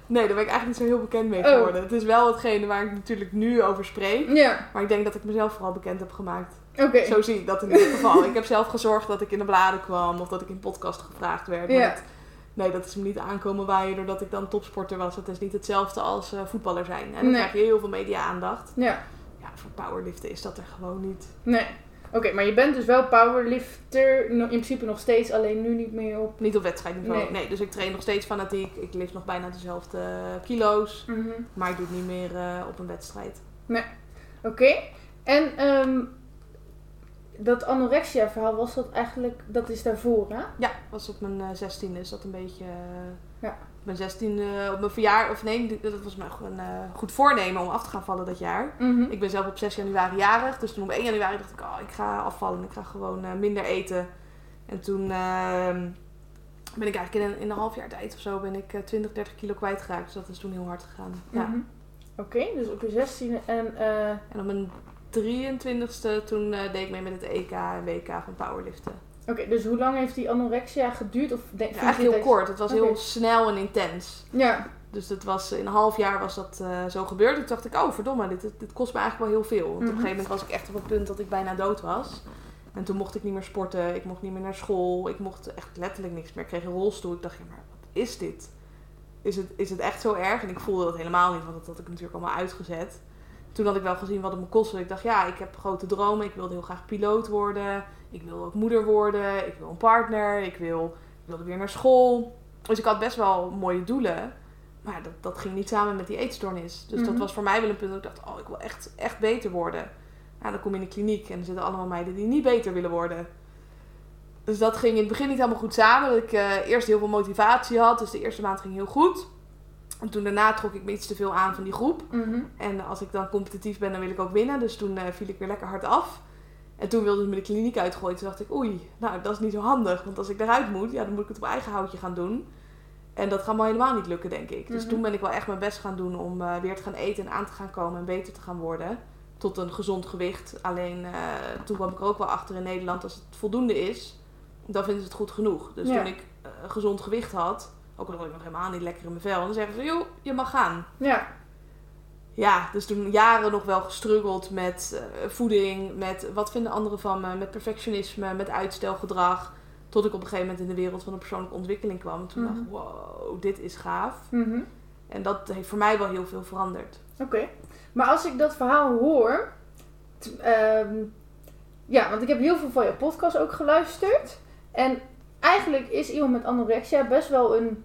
Nee, daar ben ik eigenlijk niet zo heel bekend mee Oh. geworden. Het is wel hetgene waar ik natuurlijk nu over spreek. Ja, Maar ik denk dat ik mezelf vooral bekend heb gemaakt. oké. Zo zie ik dat in ieder geval. ik heb zelf gezorgd dat ik in de bladen kwam. Of dat ik in podcast gevraagd werd. Maar Ja. dat- nee, dat is me niet aankomen waaien doordat ik dan topsporter was. Het is niet hetzelfde als eh, voetballer zijn. En dan Nee. krijg je heel veel media-aandacht. Ja, Ja, voor powerliften is dat er gewoon niet. nee. Oké, maar je bent dus wel powerlifter, in principe nog steeds, alleen nu niet meer op. Niet op wedstrijdniveau. Nee. Nee. dus ik train nog steeds fanatiek. Ik lift nog bijna dezelfde kilo's. Mhm. Maar ik doe het niet meer eh, op een wedstrijd. Oké, en ehm, dat anorexia-verhaal was dat eigenlijk, dat is daarvoor, hè? Ja, was op mijn zestiende is dat een beetje... eh, Ja. Op mijn zestiende, op mijn verjaar... Of nee, dat was mijn een eh, goed voornemen om af te gaan vallen dat jaar. Mhm. Ik ben zelf op 6 januari jarig. Dus toen op 1 januari dacht ik, oh, ik ga afvallen. Ik ga gewoon eh, minder eten. En toen ehm, ben ik eigenlijk in een, in een half jaar tijd of zo ben ik eh, 20, 30 kilo kwijtgeraakt. Dus dat is toen heel hard gegaan. Ja. Mhm. Oké, dus op je 16 en eh, En op mijn 23ste toen eh, deed ik mee met het EK en WK van powerliften. Oké, dus hoe lang heeft die anorexia geduurd? Of denk, Ja, eigenlijk heel dat- kort. Het was heel snel en intens. Ja, Dus het was, in een half jaar was dat eh, zo gebeurd. Toen dacht ik, oh verdomme, dit, dit kost me eigenlijk wel heel veel. Want op Mhm. een gegeven moment was ik echt op het punt dat ik bijna dood was. En toen mocht ik niet meer sporten. Ik mocht niet meer naar school. Ik mocht echt letterlijk niks meer. Ik kreeg een rolstoel. Ik dacht, ja, maar wat is dit? Is het, is het echt zo erg? En ik voelde dat helemaal niet, want dat had ik natuurlijk allemaal uitgezet. Toen had ik wel gezien wat het me kostte. Ik dacht, ja, ik heb grote dromen. Ik wilde heel graag piloot worden. Ik wil ook moeder worden. Ik wil een partner. Ik, wil, ik wilde weer naar school. Dus ik had best wel mooie doelen. Maar dat, dat ging niet samen met die eetstoornis. Dus dat Mhm. was voor mij wel een punt dat ik dacht, oh, ik wil echt, echt beter worden. Ja, dan kom je in de kliniek en er zitten allemaal meiden die niet beter willen worden. Dus dat ging in het begin niet helemaal goed samen. Dat ik eh, eerst heel veel motivatie had. Dus de eerste maand ging heel goed. En toen daarna trok ik me iets te veel aan van die groep. mhm. En als ik dan competitief ben, dan wil ik ook winnen. Dus toen eh, viel ik weer lekker hard af. En toen wilden ze me de kliniek uitgooien. Toen dacht ik, oei, nou dat is niet zo handig. Want als ik eruit moet, ja, dan moet ik het op eigen houtje gaan doen. En dat gaat me helemaal niet lukken, denk ik. Dus Mhm. toen ben ik wel echt mijn best gaan doen om eh, weer te gaan eten en aan te gaan komen en beter te gaan worden. Tot een gezond gewicht. Alleen eh, toen kwam ik er ook wel achter in Nederland, als het voldoende is, dan vinden ze het goed genoeg. Dus Ja. toen ik eh, gezond gewicht had, ook al was ik nog helemaal niet lekker in mijn vel, dan zeggen ze, joh, je mag gaan. Ja. Ja, dus toen jaren nog wel gestruggeld met eh, voeding, met wat vinden anderen van me, met perfectionisme, met uitstelgedrag. Tot ik op een gegeven moment in de wereld van de persoonlijke ontwikkeling kwam. En toen Mhm. dacht ik, wow, dit is gaaf. Mhm. En dat heeft voor mij wel heel veel veranderd. Oké. Maar als ik dat verhaal hoor. ehm, ja, want ik heb heel veel van je podcast ook geluisterd. En eigenlijk is iemand met anorexia best wel een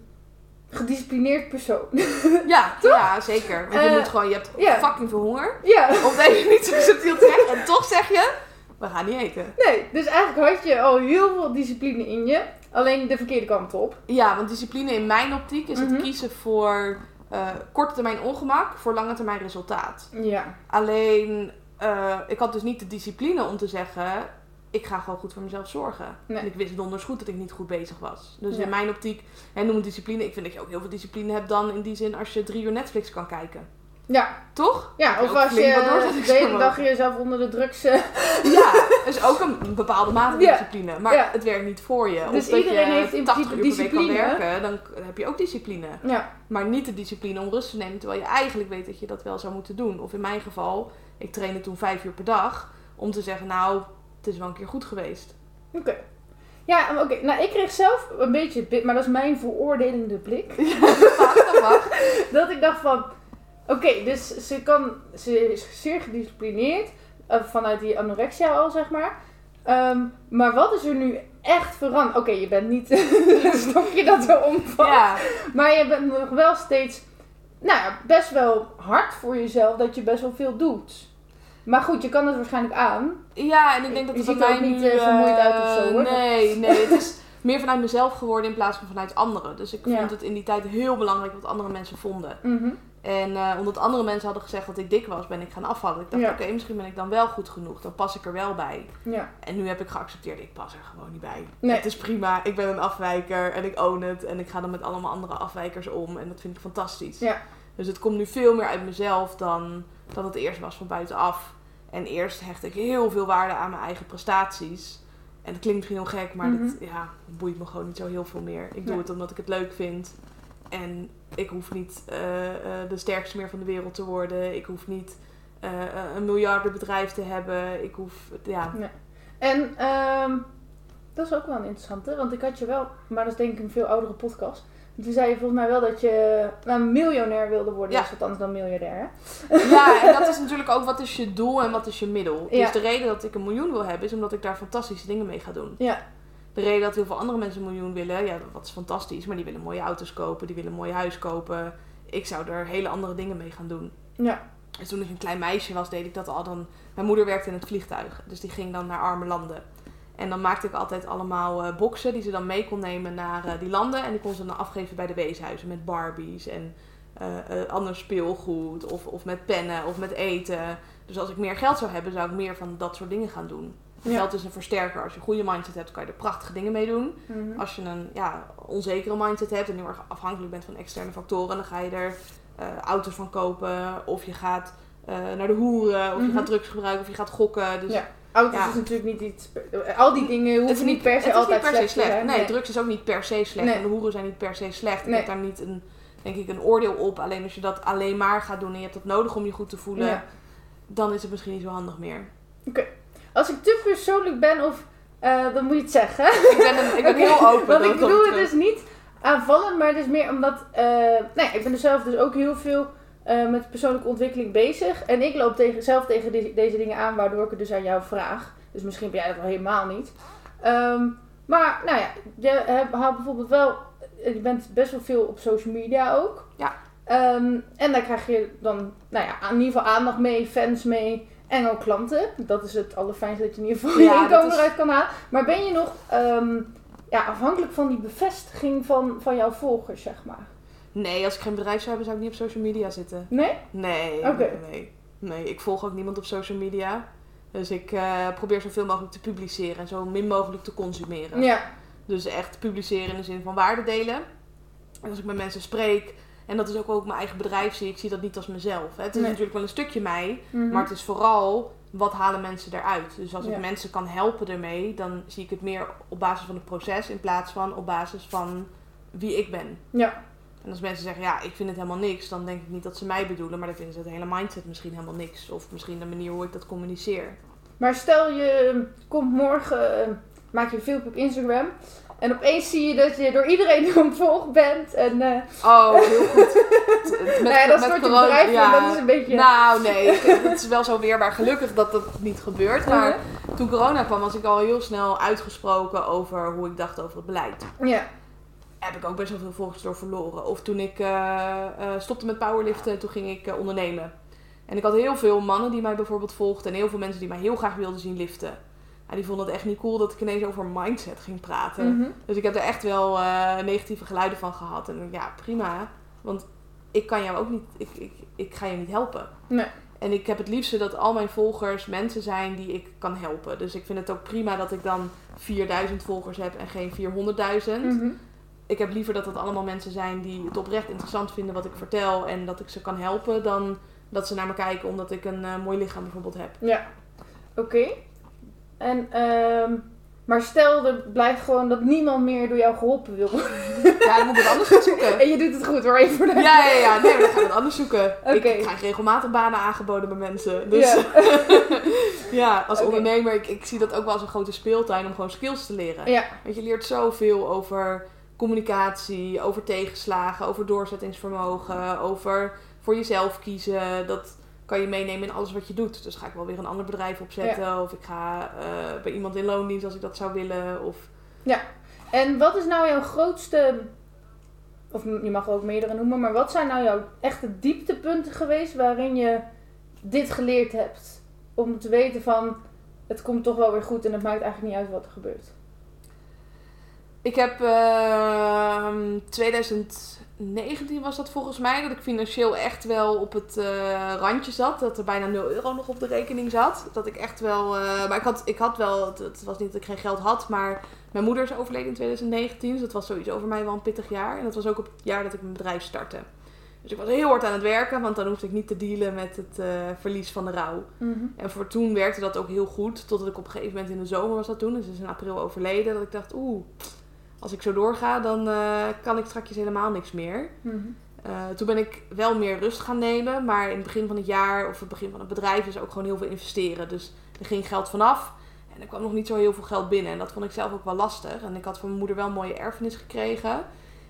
gedisciplineerd persoon. *laughs* Ja, ja zeker. Want je Eh, moet gewoon, je hebt fucking veel honger. ja. Of deze niet zo subtiel te. En toch zeg je, we gaan niet eten. Nee, dus eigenlijk had je al heel veel discipline in je. Alleen de verkeerde kant op. Ja, want discipline in mijn optiek is Mhm. het kiezen voor eh, korte termijn ongemak voor lange termijn resultaat. Ja. Alleen, eh, ik had dus niet de discipline om te zeggen, ik ga gewoon goed voor mezelf zorgen. Nee. En ik wist donders goed dat ik niet goed bezig was. Dus Ja. in mijn optiek, en noem het discipline, ik vind dat je ook heel veel discipline hebt dan in die zin als je drie uur Netflix kan kijken. Ja. Toch? Ja, of als je de hele dag jezelf onder de drugs... eh, *laughs* Ja, is ook een bepaalde mate van Ja. discipline. Maar Ja. het werkt niet voor je. Dus of iedereen je heeft in 80 principe week kan discipline. werken, dan heb je ook discipline. ja. Maar niet de discipline om rust te nemen, terwijl je eigenlijk weet dat je dat wel zou moeten doen. Of in mijn geval, ik trainde toen vijf uur per dag, om te zeggen, nou, het is wel een keer goed geweest. Oké. Ja, oké. Nou, ik kreeg zelf een beetje, maar dat is mijn veroordelende blik. *laughs* *laughs* Dat ik dacht van, oké, dus ze kan, ze is zeer gedisciplineerd eh, vanuit die anorexia al, zeg maar. Ehm, maar wat is er nu echt veranderd? Oké, je bent niet *laughs* een stokje dat er omvalt. Ja, Maar je bent nog wel steeds, nou ja, best wel hard voor jezelf dat je best wel veel doet. Maar goed, je kan het waarschijnlijk aan. ja, en ik denk dat het bij mij niet, nu, eh, vermoeid uit of zo, eh, hoor. Nee, *laughs* nee, het is meer vanuit mezelf geworden in plaats van vanuit anderen. Dus ik Ja. vond het in die tijd heel belangrijk wat andere mensen vonden. Mhm. En eh, omdat andere mensen hadden gezegd dat ik dik was, ben ik gaan afvallen. Ik dacht, Ja. oké, misschien ben ik dan wel goed genoeg. Dan pas ik er wel bij. Ja. En nu heb ik geaccepteerd, ik pas er gewoon niet bij. Nee. Het is prima, ik ben een afwijker en ik own het. En ik ga dan met allemaal andere afwijkers om. En dat vind ik fantastisch. Ja. Dus het komt nu veel meer uit mezelf dan dat het eerst was van buitenaf. En eerst hecht ik heel veel waarde aan mijn eigen prestaties. En dat klinkt misschien heel gek, maar Mhm. dat ja, boeit me gewoon niet zo heel veel meer. Ik doe het omdat ik het leuk vind. En ik hoef niet eh, eh, de sterkste meer van de wereld te worden. Ik hoef niet eh, een miljardenbedrijf te hebben. Ik hoef, ja, En ehm, dat is ook wel een interessante, want ik had je wel, maar dat is denk ik een veel oudere podcast. Toen zei je volgens mij wel dat je nou, miljonair wilde worden, Ja. dat is wat anders dan miljardair. Hè? Ja, *laughs* en dat is natuurlijk ook wat is je doel en wat is je middel. Ja. Dus de reden dat ik een miljoen wil hebben, is omdat ik daar fantastische dingen mee ga doen. Ja. De reden dat heel veel andere mensen een miljoen willen, ja, dat is fantastisch. Maar die willen mooie auto's kopen, die willen een mooi huis kopen. Ik zou er hele andere dingen mee gaan doen. Ja. Dus toen ik een klein meisje was, deed ik dat al dan. Mijn moeder werkte in het vliegtuig, dus die ging dan naar arme landen. En dan maakte ik altijd allemaal eh boxen die ze dan mee kon nemen naar eh, die landen. En die kon ze dan afgeven bij de weeshuizen met Barbies en eh, ander speelgoed. Of, of met pennen of met eten. Dus als ik meer geld zou hebben, zou ik meer van dat soort dingen gaan doen. Ja. Geld is een versterker. Als je een goede mindset hebt, kan je er prachtige dingen mee doen. Mhm. Als je een ja, onzekere mindset hebt en heel erg afhankelijk bent van externe factoren, dan ga je er auto's van kopen. Of je gaat naar de hoeren, of je Mhm. gaat drugs gebruiken, of je gaat gokken. Dus Ja. Auto's Ja. is natuurlijk niet iets, al die dingen hoeven niet per se het is altijd niet per se slecht te slecht. zijn. Nee, drugs is ook niet per se slecht. Nee. En de hoeren zijn niet per se slecht. Ik Nee. heb daar niet een, denk ik, een oordeel op. Alleen als je dat alleen maar gaat doen en je hebt dat nodig om je goed te voelen, Ja. dan is het misschien niet zo handig meer. Als ik te persoonlijk ben, of, eh, dan moet je het zeggen. Ik ben, een, ik ben *laughs* Oké, heel open. Want ik bedoel het dus niet aanvallend, maar het is meer omdat... eh nee, ik ben er zelf dus ook heel veel eh, met persoonlijke ontwikkeling bezig. En ik loop tegen, zelf tegen de- deze dingen aan, waardoor ik het dus aan jou vraag. Dus misschien ben jij dat wel helemaal niet. Ehm, maar, nou ja, je hebt- haalt bijvoorbeeld wel... Je bent best wel veel op social media ook. Ja. Ehm, en daar krijg je dan, nou ja, in ieder geval aandacht mee, fans mee en ook klanten. Dat is het allerfijnste dat je in ieder geval Ja, je inkomen is- eruit kan halen. Maar ben je nog ehm, ja, afhankelijk van die bevestiging van, van jouw volgers, zeg maar? Nee, als ik geen bedrijf zou hebben, zou ik niet op social media zitten. Nee? Nee, Oké. nee, nee. Nee, ik volg ook niemand op social media. Dus ik eh, probeer zoveel mogelijk te publiceren en zo min mogelijk te consumeren. Ja. Dus echt publiceren in de zin van waarde delen. En als ik met mensen spreek, en dat is ook ook mijn eigen bedrijf zie, ik zie dat niet als mezelf. hè. Het is Nee. natuurlijk wel een stukje mij, Mhm. maar het is vooral wat halen mensen eruit. Dus als Ja. ik mensen kan helpen ermee, dan zie ik het meer op basis van het proces in plaats van op basis van wie ik ben. Ja. En als mensen zeggen, ja, ik vind het helemaal niks, dan denk ik niet dat ze mij bedoelen, maar dan vinden ze het hele mindset misschien helemaal niks. Of misschien de manier hoe ik dat communiceer. Maar stel je komt morgen, eh, maak je een filmpje op Instagram. En opeens zie je dat je door iedereen omvolgd bent. En uh, Oh, heel goed. *laughs* Met, nou ja, dat met je corona- bedrijf ja. dat is een beetje... Nou, nee, het is wel zo weerbaar. Gelukkig dat dat niet gebeurt. *laughs* Maar Mhm. toen corona kwam, was ik al heel snel uitgesproken over hoe ik dacht over het beleid. Ja. Heb ik ook best wel veel volgers door verloren. Of toen ik eh, eh, stopte met powerliften, toen ging ik eh, ondernemen. En ik had heel veel mannen die mij bijvoorbeeld volgden. En heel veel mensen die mij heel graag wilden zien liften. Ja, die vonden het echt niet cool dat ik ineens over mindset ging praten. Mhm. Dus ik heb er echt wel negatieve geluiden van gehad. En ja, prima. Want ik kan jou ook niet, ik, ik, ik ga je niet helpen. Nee. En ik heb het liefste dat al mijn volgers mensen zijn die ik kan helpen. Dus ik vind het ook prima dat ik dan 4000 volgers heb en geen 400.000. Mhm. Ik heb liever dat het allemaal mensen zijn die het oprecht interessant vinden wat ik vertel. En dat ik ze kan helpen dan dat ze naar me kijken omdat ik een eh, mooi lichaam bijvoorbeeld heb. Ja. Oké. En, ehm, maar stel er blijft gewoon dat niemand meer door jou geholpen wil worden. Ja, dan moet ik het anders gaan zoeken. *laughs* En je doet het goed hoor, even. Ja, ja, ja. Nee, dan ga ik het anders zoeken. Ik, Oké. ik krijg regelmatig banen aangeboden bij mensen. Dus Ja. *laughs* ja, als ondernemer, ik, ik zie dat ook wel als een grote speeltuin om gewoon skills te leren. Ja. Want je leert zoveel over communicatie, over tegenslagen, over doorzettingsvermogen, over voor jezelf kiezen. Dat kan je meenemen in alles wat je doet. Dus ga ik wel weer een ander bedrijf opzetten. Of ik ga eh, bij iemand in loondienst als ik dat zou willen. Of En wat is nou jouw grootste, of je mag er ook meerdere noemen, maar wat zijn nou jouw echte dieptepunten geweest waarin je dit geleerd hebt? Om te weten van, het komt toch wel weer goed en het maakt eigenlijk niet uit wat er gebeurt. Ik heb ehm 2019 was dat volgens mij, dat ik financieel echt wel op het eh, randje zat. Dat er bijna 0 euro nog op de rekening zat. Dat ik echt wel, eh, maar ik had, ik had wel, het, het was niet dat ik geen geld had, maar mijn moeder is overleden in 2019. Dus dat was sowieso voor mij wel een pittig jaar. En dat was ook op het jaar dat ik mijn bedrijf startte. Dus ik was heel hard aan het werken, want dan hoefde ik niet te dealen met het eh, verlies van de rouw. En voor toen werkte dat ook heel goed. Totdat ik op een gegeven moment in de zomer was dat toen. Dus is in april overleden. Dat ik dacht, oeh, als ik zo doorga, dan eh, kan ik straks helemaal niks meer. Mhm. Eh, toen ben ik wel meer rust gaan nemen. Maar in het begin van het jaar of het begin van het bedrijf is ook gewoon heel veel investeren. Dus er ging geld vanaf. En er kwam nog niet zo heel veel geld binnen. En dat vond ik zelf ook wel lastig. En ik had van mijn moeder wel een mooie erfenis gekregen.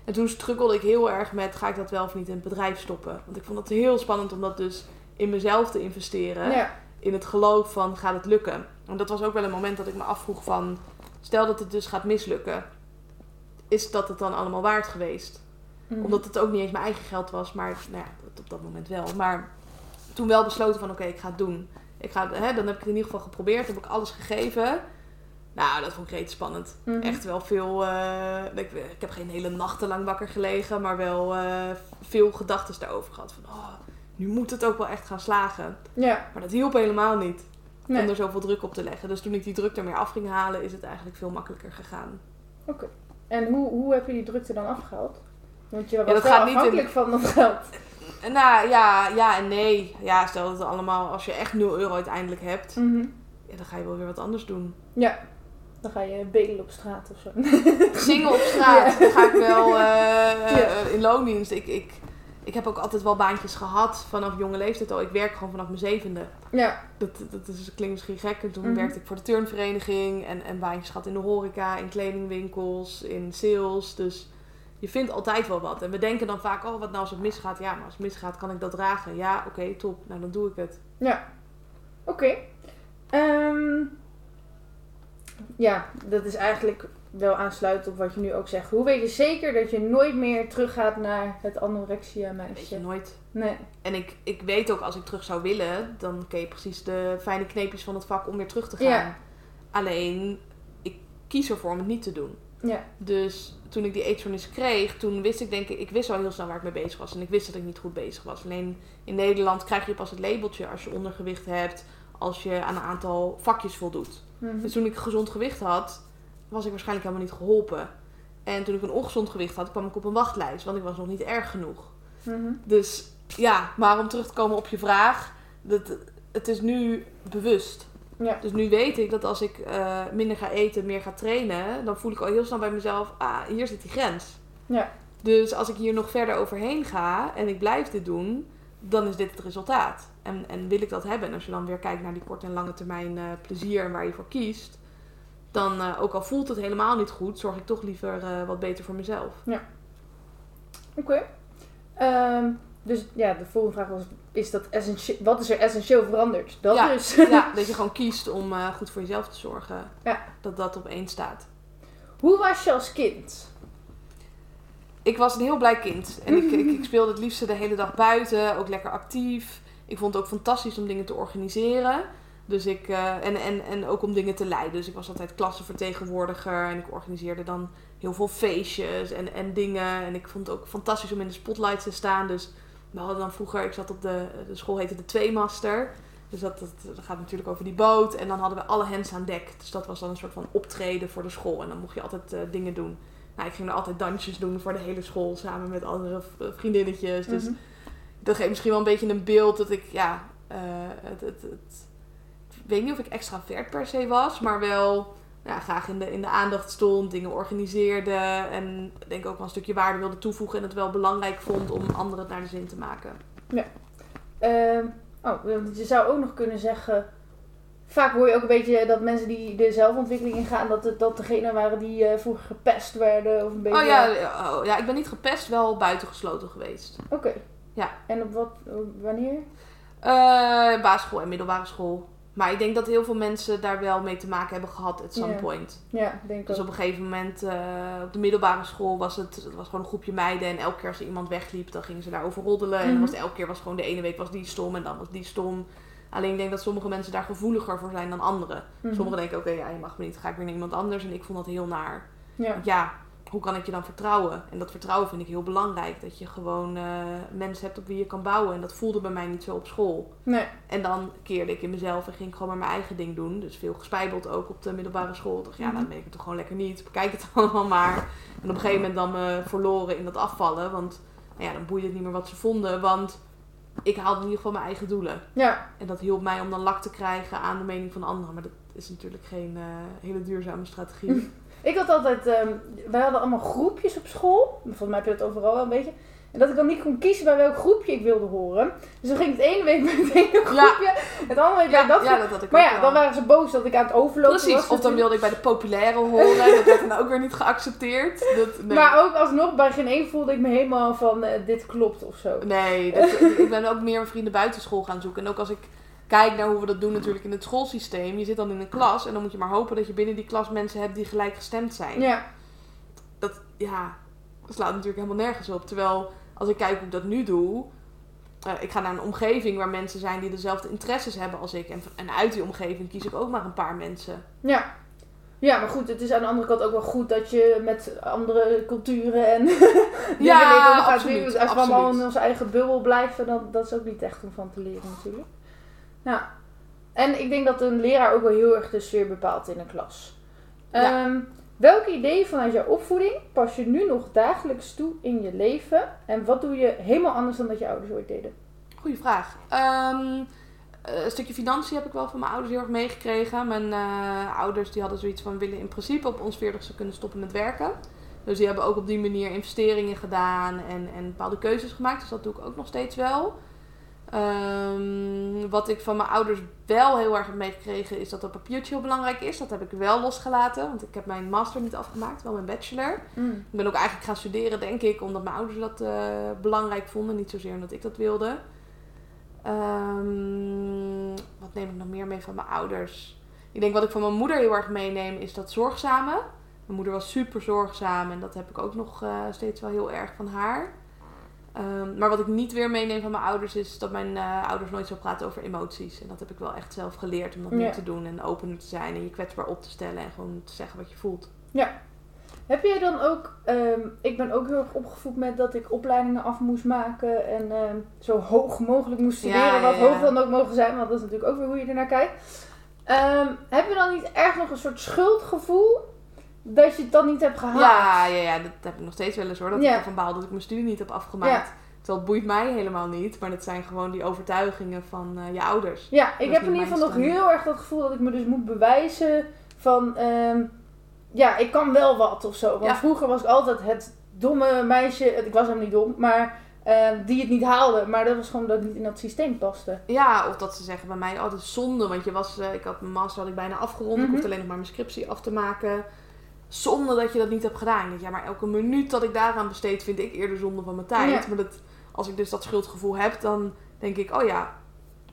En toen struggelde ik heel erg met, ga ik dat wel of niet in het bedrijf stoppen? Want ik vond het heel spannend om dat dus in mezelf te investeren Ja. in het geloof van gaat het lukken. En dat was ook wel een moment dat ik me afvroeg van stel dat het dus gaat mislukken. Is dat het dan allemaal waard geweest? Mhm. Omdat het ook niet eens mijn eigen geld was, maar nou ja, op dat moment wel. Maar toen wel besloten van oké, ik ga het doen. Ik ga, hè, dan heb ik het in ieder geval geprobeerd, heb ik alles gegeven. Nou, dat vond ik reet spannend. Mhm. Echt wel veel. eh, ik, ik heb geen hele nachten lang wakker gelegen, maar wel eh, veel gedachten daarover gehad. Van oh, nu moet het ook wel echt gaan slagen. Ja. Maar dat hielp helemaal niet Nee. om er zoveel druk op te leggen. Dus toen ik die druk er meer af ging halen, is het eigenlijk veel makkelijker gegaan. En hoe, hoe heb je die drukte dan afgehaald? Want je was dat wel gaat niet in- afhankelijk van dat geld. Nou ja, ja en nee. Ja, stel dat het allemaal, als je echt 0 euro uiteindelijk hebt, Mhm. ja, dan ga je wel weer wat anders doen. Ja. Dan ga je bedelen op straat of zo. Zingen op straat, *laughs* Ja. dan ga ik wel eh, Ja. eh, in loondienst. Ik, ik, ik heb ook altijd wel baantjes gehad vanaf jonge leeftijd al. Ik werk gewoon vanaf mijn zevende. Ja. Dat, dat, is, klinkt misschien gek. En toen Mhm. werkte ik voor de turnvereniging en, en baantjes gehad in de horeca, in kledingwinkels, in sales. Dus je vindt altijd wel wat. En we denken dan vaak, oh wat nou als het misgaat? Ja, maar als het misgaat kan ik dat dragen. Ja, oké, top. Nou, dan doe ik het. Ja. Oké. Ehm, ja, dat is eigenlijk wel aansluitend op wat je nu ook zegt. Hoe weet je zeker dat je nooit meer teruggaat naar het anorexia Weet je meisje? nooit. Nee. En ik, ik weet ook als ik terug zou willen, dan ken je precies de fijne kneepjes van het vak om weer terug te gaan. Ja. Alleen, ik kies ervoor om het niet te doen. Ja. Dus toen ik die eetstoornis kreeg, toen wist ik denk ik, ik wist wel heel snel waar ik mee bezig was. En ik wist dat ik niet goed bezig was. Alleen in Nederland krijg je pas het labeltje als je ondergewicht hebt, als je aan een aantal vakjes voldoet. Mhm. Dus toen ik gezond gewicht had, was ik waarschijnlijk helemaal niet geholpen. En toen ik een ongezond gewicht had, kwam ik op een wachtlijst, want ik was nog niet erg genoeg. Mhm. Dus ja, maar om terug te komen op je vraag, dat, het is nu bewust. Ja. Dus nu weet ik dat als ik eh, minder ga eten, meer ga trainen, dan voel ik al heel snel bij mezelf, ah, hier zit die grens. Ja. Dus als ik hier nog verder overheen ga en ik blijf dit doen, dan is dit het resultaat. En, en wil ik dat hebben? En als je dan weer kijkt naar die korte en lange termijn eh, plezier en waar je voor kiest, dan, eh, ook al voelt het helemaal niet goed, zorg ik toch liever eh, wat beter voor mezelf. Oké. Ehm, dus ja, de volgende vraag was, is dat essentie- wat is er essentieel veranderd? Dat Ja. dus. *laughs* Ja, *laughs* dat je gewoon kiest om eh, goed voor jezelf te zorgen. Ja. Dat dat op één staat. Hoe was je als kind? Ik was een heel blij kind. En ik, ik, ik *laughs* speelde het liefste de hele dag buiten. Ook lekker actief. Ik vond het ook fantastisch om dingen te organiseren. Dus ik, eh, en, en, en ook om dingen te leiden. Dus ik was altijd klassenvertegenwoordiger. En ik organiseerde dan heel veel feestjes en, en dingen. En ik vond het ook fantastisch om in de spotlight te staan. Dus we hadden dan vroeger, ik zat op de, de school heette de Tweemaster. Dus dat, dat, dat gaat natuurlijk over die boot. En dan hadden we alle hens aan dek. Dus dat was dan een soort van optreden voor de school. En dan mocht je altijd eh, dingen doen. Nou, ik ging er altijd dansjes doen voor de hele school samen met andere vriendinnetjes. Dus Mhm. dat geeft misschien wel een beetje een beeld dat ik, ja, eh, het, het, het, weet niet of ik extravert per se was, maar wel ja, graag in de, in de aandacht stond, dingen organiseerde en ik denk ook wel een stukje waarde wilde toevoegen en het wel belangrijk vond om anderen het naar de zin te maken. Ehm, oh, je zou ook nog kunnen zeggen. Vaak hoor je ook een beetje dat mensen die de zelfontwikkeling ingaan, dat het dat degene waren die eh, vroeger gepest werden. Of een beetje. Oh ja, oh, ja, ik ben niet gepest, wel buitengesloten geweest. Oké. Ja. En op wat, wanneer? Eh basisschool en middelbare school. Maar ik denk dat heel veel mensen daar wel mee te maken hebben gehad at some point. Ja, denk ik Dus ook. op een gegeven moment, eh, op de middelbare school was het, het was gewoon een groepje meiden. En elke keer als er iemand wegliep, dan gingen ze daarover roddelen. En dan Mhm. was het elke keer was gewoon de ene week was die stom en dan was die stom. Alleen ik denk dat sommige mensen daar gevoeliger voor zijn dan anderen. Mhm. Sommigen denken, oké, ja, je mag me niet, dan ga ik weer naar iemand anders. En ik vond dat heel naar. Ja, hoe kan ik je dan vertrouwen? En dat vertrouwen vind ik heel belangrijk. Dat je gewoon eh, mensen hebt op wie je kan bouwen. En dat voelde bij mij niet zo op school. Nee. En dan keerde ik in mezelf en ging ik gewoon maar mijn eigen ding doen. Dus veel gespijbeld ook op de middelbare school. Dacht, ja, Mhm. dan ben ik het toch gewoon lekker niet. Bekijk het *laughs* allemaal maar. En op een gegeven moment dan me verloren in dat afvallen. Want nou ja, dan boeide het niet meer wat ze vonden. Want ik haalde in ieder geval mijn eigen doelen. Ja. En dat hielp mij om dan lak te krijgen aan de mening van anderen. Maar dat is natuurlijk geen eh, hele duurzame strategie. Ik had altijd, ehm, wij hadden allemaal groepjes op school. Volgens mij heb je dat overal wel een beetje. En dat ik dan niet kon kiezen bij welk groepje ik wilde horen. Dus dan ging ik het ene week *laughs* bij het ene groepje, het andere week bij dat ja, dat had ik Maar ja, wel. dan waren ze boos dat ik aan het overlopen Precies, was. of dan wilde ik bij de populaire horen. dat werd dan ook weer niet geaccepteerd. Dat, nee. Maar ook alsnog, bij geen één voelde ik me helemaal van eh, dit klopt of zo. Nee, dat- ik ben ook meer mijn vrienden buitenschool gaan zoeken. En ook als ik kijk naar hoe we dat doen natuurlijk in het schoolsysteem. Je zit dan in een klas en dan moet je maar hopen dat je binnen die klas mensen hebt die gelijkgestemd zijn. Ja, Dat, ja, dat slaat natuurlijk helemaal nergens op. Terwijl, als ik kijk hoe ik dat nu doe... eh, ik ga naar een omgeving waar mensen zijn die dezelfde interesses hebben als ik. En, en uit die omgeving kies ik ook maar een paar mensen. ja. Ja, maar goed, het is aan de andere kant ook wel goed dat je met andere culturen en *laughs* Ja, absoluut, Als we allemaal in onze eigen bubbel blijven, dan dat is ook niet echt om van te leren natuurlijk. Ja. En ik denk dat een leraar ook wel heel erg de sfeer bepaalt in een klas. Ja. Ehm, welke ideeën vanuit jouw opvoeding pas je nu nog dagelijks toe in je leven? En wat doe je helemaal anders dan dat je ouders ooit deden? Goeie vraag. Ehm, eh, een stukje financiën heb ik wel van mijn ouders heel erg meegekregen. Mijn eh, ouders die hadden zoiets van willen in principe op ons 40ste kunnen stoppen met werken. Dus die hebben ook op die manier investeringen gedaan en, en bepaalde keuzes gemaakt. Dus dat doe ik ook nog steeds wel. Ehm, wat ik van mijn ouders wel heel erg heb meegekregen is dat dat papiertje heel belangrijk is. Dat heb ik wel losgelaten, want ik heb mijn master niet afgemaakt, wel mijn bachelor. Ik ben ook eigenlijk gaan studeren, denk ik, omdat mijn ouders dat eh, belangrijk vonden. Niet zozeer omdat ik dat wilde. Ehm, wat neem ik nog meer mee van mijn ouders? Ik denk wat ik van mijn moeder heel erg meeneem is dat zorgzame. Mijn moeder was super zorgzaam en dat heb ik ook nog eh, steeds wel heel erg van haar. Ehm, maar wat ik niet weer meeneem van mijn ouders is dat mijn eh, ouders nooit zo praten over emoties. En dat heb ik wel echt zelf geleerd om dat Ja. meer te doen en opener te zijn en je kwetsbaar op te stellen en gewoon te zeggen wat je voelt. Heb jij dan ook, ehm, ik ben ook heel erg opgevoed met dat ik opleidingen af moest maken en ehm, zo hoog mogelijk moest studeren, Ja, ja, wat ja. hoog dan ook mogen zijn, want dat is natuurlijk ook weer hoe je ernaar kijkt. Heb je dan niet erg nog een soort schuldgevoel dat je het dan niet hebt gehaald? Ja, ja, ja, dat heb ik nog steeds wel eens hoor. Dat Ja. ik ervan baal dat ik mijn studie niet heb afgemaakt. Ja. Terwijl het boeit mij helemaal niet. Maar dat zijn gewoon die overtuigingen van eh, je ouders. Ja, ik heb in ieder geval nog heel erg dat gevoel dat ik me dus moet bewijzen van, ehm, ja, ik kan wel wat of zo. Want Ja. vroeger was ik altijd het domme meisje, ik was helemaal niet dom, maar ehm, die het niet haalde. Maar dat was gewoon dat ik niet in dat systeem paste. Ja, of dat ze zeggen bij mij, oh dat is zonde. Want je was, eh, ik had mijn master had ik bijna afgerond. Mhm. Ik hoefde alleen nog maar mijn scriptie af te maken. Zonde dat je dat niet hebt gedaan. Denk, ja, maar elke minuut dat ik daaraan besteed vind ik eerder zonde van mijn tijd. Ja. Maar dat, als ik dus dat schuldgevoel heb, dan denk ik, oh ja,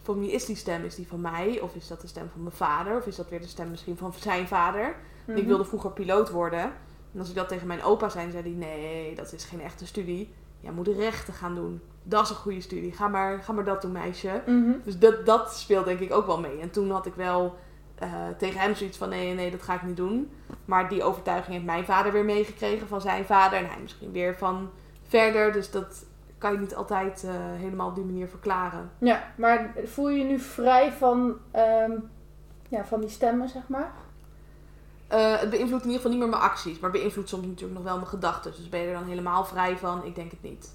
van wie is die stem? Is die van mij? Of is dat de stem van mijn vader? Of is dat weer de stem misschien van zijn vader? Ik Mhm. wilde vroeger piloot worden. En als ik dat tegen mijn opa zei, zei hij: Nee, dat is geen echte studie. Jij moet rechten gaan doen. Dat is een goede studie. Ga maar, ga maar dat doen, meisje. Mhm. Dus dat, dat speelt denk ik ook wel mee. En toen had ik wel eh, tegen hem zoiets van: Nee, nee, dat ga ik niet doen. Maar die overtuiging heeft mijn vader weer meegekregen van zijn vader. En hij misschien weer van verder. Dus dat kan je niet altijd eh, helemaal op die manier verklaren. Ja, maar voel je je nu vrij van, ehm, ja, van die stemmen, zeg maar? Eh, het beïnvloedt in ieder geval niet meer mijn acties. Maar beïnvloedt soms natuurlijk nog wel mijn gedachten. Dus ben je er dan helemaal vrij van? Ik denk het niet.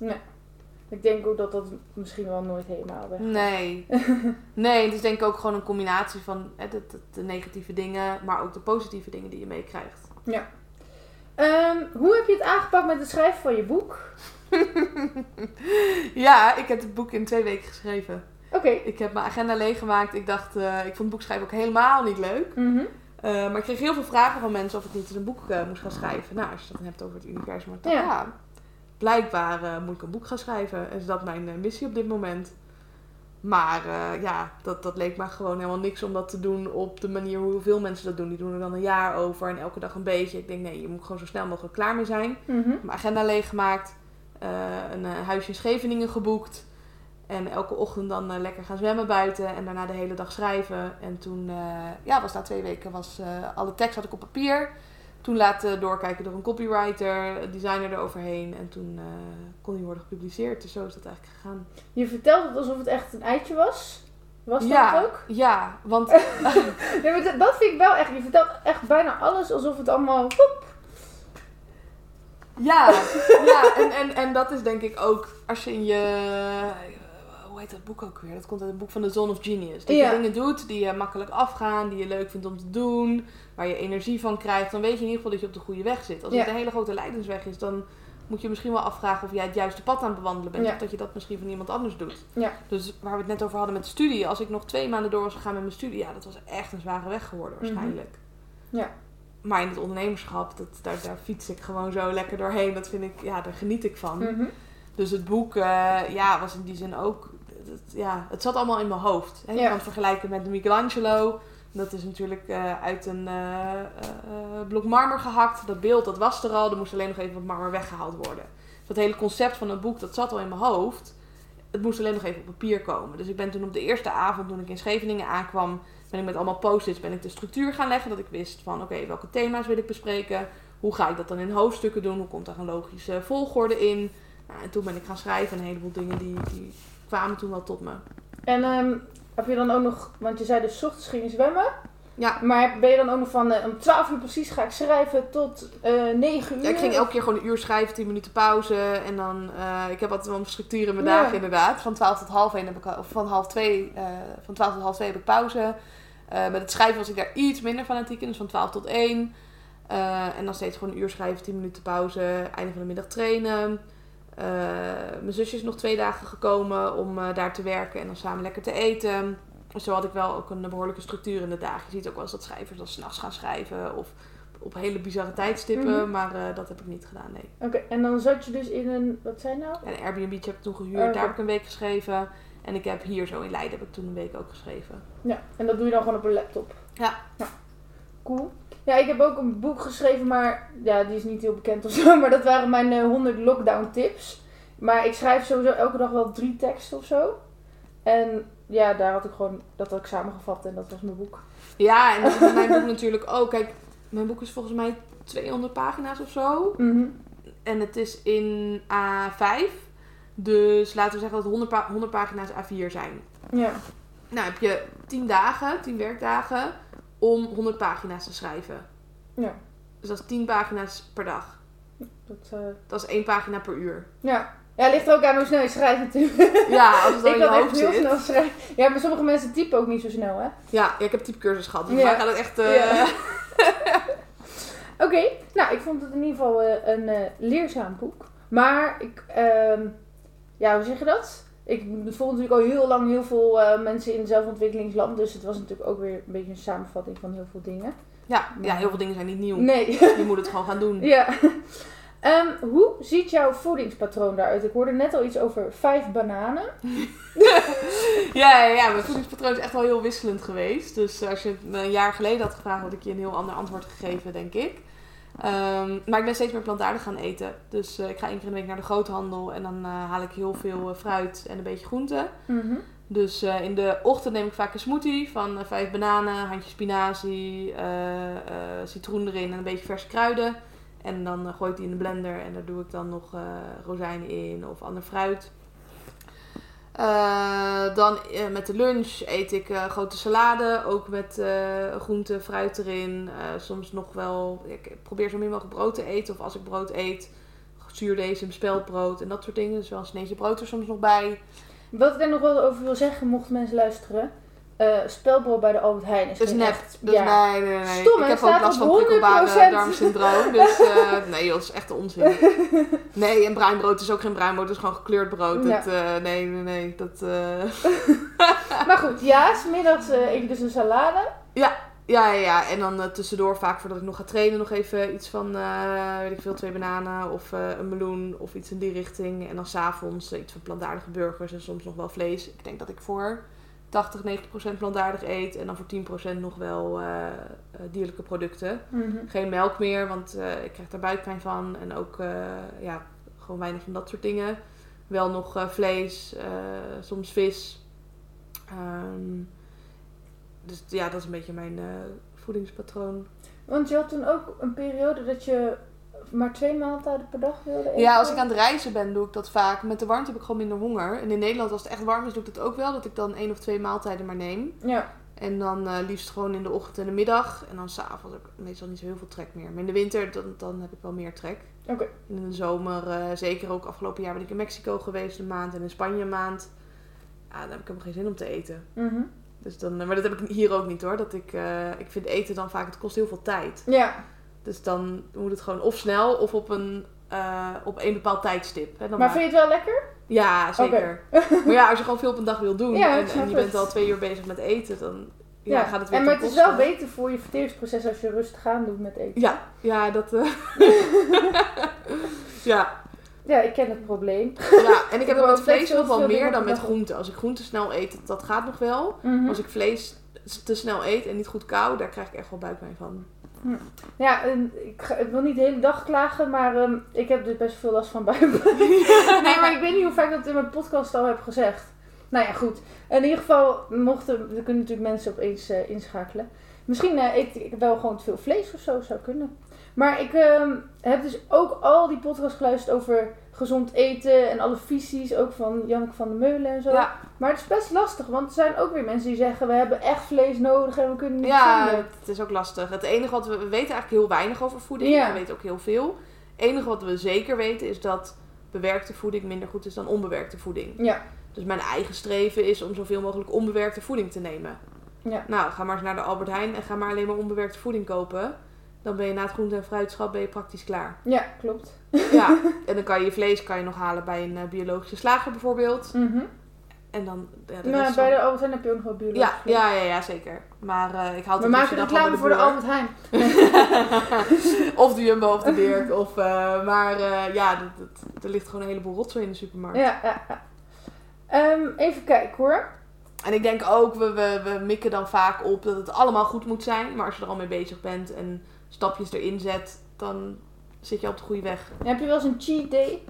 Ik denk ook dat dat misschien wel nooit helemaal weg Nee. *laughs* Nee, het is denk ik ook gewoon een combinatie van hè, de, de, de negatieve dingen, maar ook de positieve dingen die je meekrijgt. Ehm, hoe heb je het aangepakt met het schrijven van je boek? *laughs* ja, ik heb het boek in twee weken geschreven. Oké. Ik heb mijn agenda leeggemaakt. Ik dacht, eh, ik vond het boekschrijven ook helemaal niet leuk. Mhm. Eh, maar ik kreeg heel veel vragen van mensen of ik niet een boek eh, moest gaan schrijven. Nou, als je het dan hebt over het universum. Ja. ja. Blijkbaar eh, moet ik een boek gaan schrijven. En is dat mijn eh, missie op dit moment. Maar eh, ja, dat, dat leek me gewoon helemaal niks om dat te doen op de manier hoe veel mensen dat doen. Die doen er dan een jaar over en elke dag een beetje. Ik denk, nee, je moet gewoon zo snel mogelijk klaar mee zijn. Mhm. Mijn agenda leeggemaakt. een huisje in Scheveningen geboekt. En elke ochtend dan lekker gaan zwemmen buiten. En daarna de hele dag schrijven. En toen, ja, was na twee weken, was, alle tekst had ik op papier. Toen laten doorkijken door een copywriter, designer eroverheen. En toen eh, kon die worden gepubliceerd. Dus zo is dat eigenlijk gegaan. Je vertelt het alsof het echt een eitje was. Was dat ja, ook? Ja, want *laughs* Nee, maar dat- dat vind ik wel echt. Je vertelt echt bijna alles alsof het allemaal... woep. Ja, ja en, en, en dat is denk ik ook als je in je. Hoe heet dat boek ook weer? Dat komt uit het boek van The Zone of Genius. Dat Ja. je dingen doet die je makkelijk afgaan, die je leuk vindt om te doen, waar je energie van krijgt. Dan weet je in ieder geval dat je op de goede weg zit. Als Ja. het een hele grote leidensweg is, dan moet je misschien wel afvragen of jij het juiste pad aan het bewandelen bent. Ja. Of dat je dat misschien van iemand anders doet. Ja. Dus waar we het net over hadden met de studie. Als ik nog twee maanden door was gegaan met mijn studie, ja, dat was echt een zware weg geworden waarschijnlijk. Ja. Maar in het ondernemerschap, dat, daar, daar fiets ik gewoon zo lekker doorheen. Dat vind ik, ja, daar geniet ik van. Mhm. Dus het boek, eh, ja, was in die zin ook, het, ja, het zat allemaal in mijn hoofd. Hè? Je Ja. kan het vergelijken met Michelangelo. Dat is natuurlijk eh, uit een eh, eh, blok marmer gehakt. Dat beeld, dat was er al. Er moest alleen nog even wat marmer weggehaald worden. Dus dat hele concept van het boek, dat zat al in mijn hoofd. Het moest alleen nog even op papier komen. Dus ik ben toen op de eerste avond, toen ik in Scheveningen aankwam, ben ik met allemaal post-its ben ik de structuur gaan leggen. Dat ik wist van, oké, welke thema's wil ik bespreken? Hoe ga ik dat dan in hoofdstukken doen? Hoe komt daar een logische volgorde in? Nou, en toen ben ik gaan schrijven en een heleboel dingen die, die kwamen toen wel tot me. En ehm, heb je dan ook nog... Want je zei dus ochtends ging je zwemmen. Ja. Maar ben je dan ook nog van... eh, om 12 uur precies ga ik schrijven tot eh 9 uur? Ja, ik ging elke keer gewoon een uur schrijven, 10 minuten pauze. En dan, eh, ik heb altijd wel een structuur in mijn Ja. dagen inderdaad. Van 12 tot half 1 heb ik, of van half 2, eh, van 12 tot half 2 heb ik pauze. Met het schrijven was ik daar iets minder fanatiek in, dus van 12 tot 1. Eh, en dan steeds gewoon een uur schrijven, 10 minuten pauze, einde van de middag trainen. Eh, mijn zusje is nog twee dagen gekomen om eh, daar te werken en dan samen lekker te eten. Zo had ik wel ook een behoorlijke structuur in de dagen. Je ziet ook wel eens dat schrijvers dan s'nachts gaan schrijven of op hele bizarre tijdstippen. Mhm. Maar eh, dat heb ik niet gedaan, nee. Oké, en dan zat je dus in een... Wat zijn nou? En een Airbnb heb ik toen gehuurd, Oké. daar heb ik een week geschreven. En ik heb hier zo in Leiden heb ik toen een week ook geschreven. Ja, en dat doe je dan gewoon op een laptop. Ja. Cool. Ja, ik heb ook een boek geschreven, maar ja, die is niet heel bekend of zo. *laughs* Maar dat waren mijn eh, 100 lockdown tips. Maar ik schrijf sowieso elke dag wel drie teksten of zo. En ja, daar had ik gewoon, dat had ik samengevat en dat was mijn boek. Ja, en dat is mijn boek *laughs* natuurlijk ook. Kijk, mijn boek is volgens mij 200 pagina's of zo. Mhm. En het is in A5. Dus laten we zeggen dat het 100, pa- 100 pagina's A4 zijn. Ja. Nou heb je 10 dagen, 10 werkdagen om 100 pagina's te schrijven. Ja. Dus dat is 10 pagina's per dag. Dat, eh, Dat is één pagina per uur. ja. Ja, het ligt er ook aan hoe snel je schrijft natuurlijk. Ja, als het *laughs* dan ik in je echt heel zit. snel schrijven. Ja, maar sommige mensen typen ook niet zo snel, hè? Ja, ja, ik heb typecursus gehad. Dus Ja. daar gaat het echt... eh, Ja. *laughs* *laughs* Oké, nou, ik vond het in ieder geval eh, een leerzaam boek. Maar ik, ehm, ja, hoe zeg je dat? Ik volg natuurlijk al heel lang heel veel eh, mensen in zelfontwikkelingsland. Dus het was natuurlijk ook weer een beetje een samenvatting van heel veel dingen. ja, ja, heel veel dingen zijn niet nieuw. Nee, Je moet het gewoon gaan doen. ja. Ehm, hoe ziet jouw voedingspatroon daaruit? Ik hoorde net al iets over vijf bananen. *laughs* Ja, ja, ja, mijn voedingspatroon is echt wel heel wisselend geweest. Dus als je me een jaar geleden had gevraagd, had ik je een heel ander antwoord gegeven, denk ik. Ehm, maar ik ben steeds meer plantaardig gaan eten. Dus eh, ik ga één keer in de week naar de groothandel en dan eh, haal ik heel veel eh, fruit en een beetje groente. Dus eh, in de ochtend neem ik vaak een smoothie van vijf bananen, handje spinazie, citroen erin en een beetje verse kruiden. En dan gooi ik die in de blender en daar doe ik dan nog rozijnen in of ander fruit. Eh, dan eh, met de lunch eet ik eh, grote salade, ook met groente, fruit erin. Soms nog wel, ik probeer zo min mogelijk brood te eten. Of als ik brood eet, zuurdesem, speldbrood en dat soort dingen. Dus wel een sneetje brood er soms nog bij. Wat ik er nog wel over wil zeggen, mochten mensen luisteren. Eh spelbrood bij de Albert Heijn is Dat is geen nep. echt- Dus ja. nee, nee, nee. Stom, ik heb ook last van prikkelbare 100%. darmsyndroom. Dus *laughs* eh, nee dat is echt onzin. *laughs* Nee, en bruinbrood is ook geen bruinbrood, het is gewoon gekleurd brood. Ja. Dat, eh, nee, nee, nee. Dat, *laughs* Maar goed, ja, smiddags eet ik dus een salade. Ja, ja, ja. En dan tussendoor, vaak voordat ik nog ga trainen, nog even iets van, weet ik veel, twee bananen of een meloen of iets in die richting. En dan s'avonds uh, iets van plantaardige burgers en soms nog wel vlees. Ik denk dat ik voor 80, 90 procent plantaardig eet en dan voor 10 procent nog wel eh, eh, dierlijke producten. Geen melk meer, want eh, ik krijg daar buikpijn van. En ook, ja, gewoon weinig van dat soort dingen. Wel nog vlees, soms vis. Ehm, dus ja, dat is een beetje mijn voedingspatroon. Want je had toen ook een periode dat je maar twee maaltijden per dag wilde eten. Ja, als ik aan het reizen ben, doe ik dat vaak. Met de warmte heb ik gewoon minder honger. En in Nederland, als het echt warm is, doe ik dat ook wel. Dat ik dan één of twee maaltijden maar neem. Ja, En dan eh, liefst gewoon in de ochtend en de middag. En dan s'avonds heb ik meestal niet zo heel veel trek meer. Maar in de winter, dan, dan heb ik wel meer trek. oké. In de zomer, eh, zeker ook afgelopen jaar ben ik in Mexico geweest een maand. En in Spanje een maand. Ja, dan heb ik helemaal geen zin om te eten. Mhm. Dus dan, maar dat heb ik hier ook niet hoor. Dat ik, eh, ik vind eten dan vaak, het kost heel veel tijd. Ja, Dus dan moet het gewoon of snel of op een, eh, op een bepaald tijdstip. Hè? Dan maar vind je het wel lekker? Ja, zeker. *laughs* maar ja, als je gewoon veel op een dag wil doen Ja, en, je bent al twee uur bezig met eten, dan ja, gaat het weer en maar het is wel beter voor je verteringsproces als je rustig aan doet met eten. Ja, ja, dat... eh, *laughs* ja, Ja, ik ken het probleem. ja, en ik heb het met vlees nog wel meer dan met groenten. Als ik groenten snel eet, dat, dat gaat nog wel. Mhm. Als ik vlees te snel eet en niet goed kou, daar krijg ik echt wel buikpijn van. Ja, en ik, ga- ik wil niet de hele dag klagen, maar ehm, ik heb dus best veel last van buikpijn. *laughs* nee, maar ik weet niet hoe vaak ik dat in mijn podcast al heb gezegd. Nou ja, goed. In ieder geval, mochten, er kunnen natuurlijk mensen opeens eh, inschakelen. Misschien eet ik wel gewoon te veel vlees of zo, zou kunnen. Maar ik ehm, heb dus ook al die podcasts geluisterd over gezond eten en alle visies, ook van Janneke van der Meulen en zo. Ja, Maar het is best lastig, want er zijn ook weer mensen die zeggen, we hebben echt vlees nodig en we kunnen niet ja zonder. het is ook lastig. Het enige wat we, we weten eigenlijk heel weinig over voeding. Ja. We weten ook heel veel. Het enige wat we zeker weten is dat bewerkte voeding minder goed is dan onbewerkte voeding. Ja, Dus mijn eigen streven is om zoveel mogelijk onbewerkte voeding te nemen. Ja. Nou, ga maar eens naar de Albert Heijn en ga maar alleen maar onbewerkte voeding kopen. Dan ben je na het groente- en fruitschap ben je praktisch klaar. ja klopt. Ja, *laughs* en dan kan je je vlees kan je nog halen bij een eh, biologische slager bijvoorbeeld. Mhm. En dan... Ja, de Maar rest bij de Albert Heijn heb je ook nog wel biologisch ja, vlees. ja, ja, ja, zeker. Maar eh, ik haal We het maken dus dan reclame voor de. Albert Heijn. *laughs* of de Jumbo of de Dirk. *laughs* Of, eh, maar ja, dat, dat- er ligt gewoon een heleboel rotzooi in de supermarkt. Ja, ja, ja. Ehm, even kijken hoor. En ik denk ook, we, we, we mikken dan vaak op dat het allemaal goed moet zijn. Maar als je er al mee bezig bent en stapjes erin zet, dan zit je op de goede weg. Heb je wel eens een cheat day?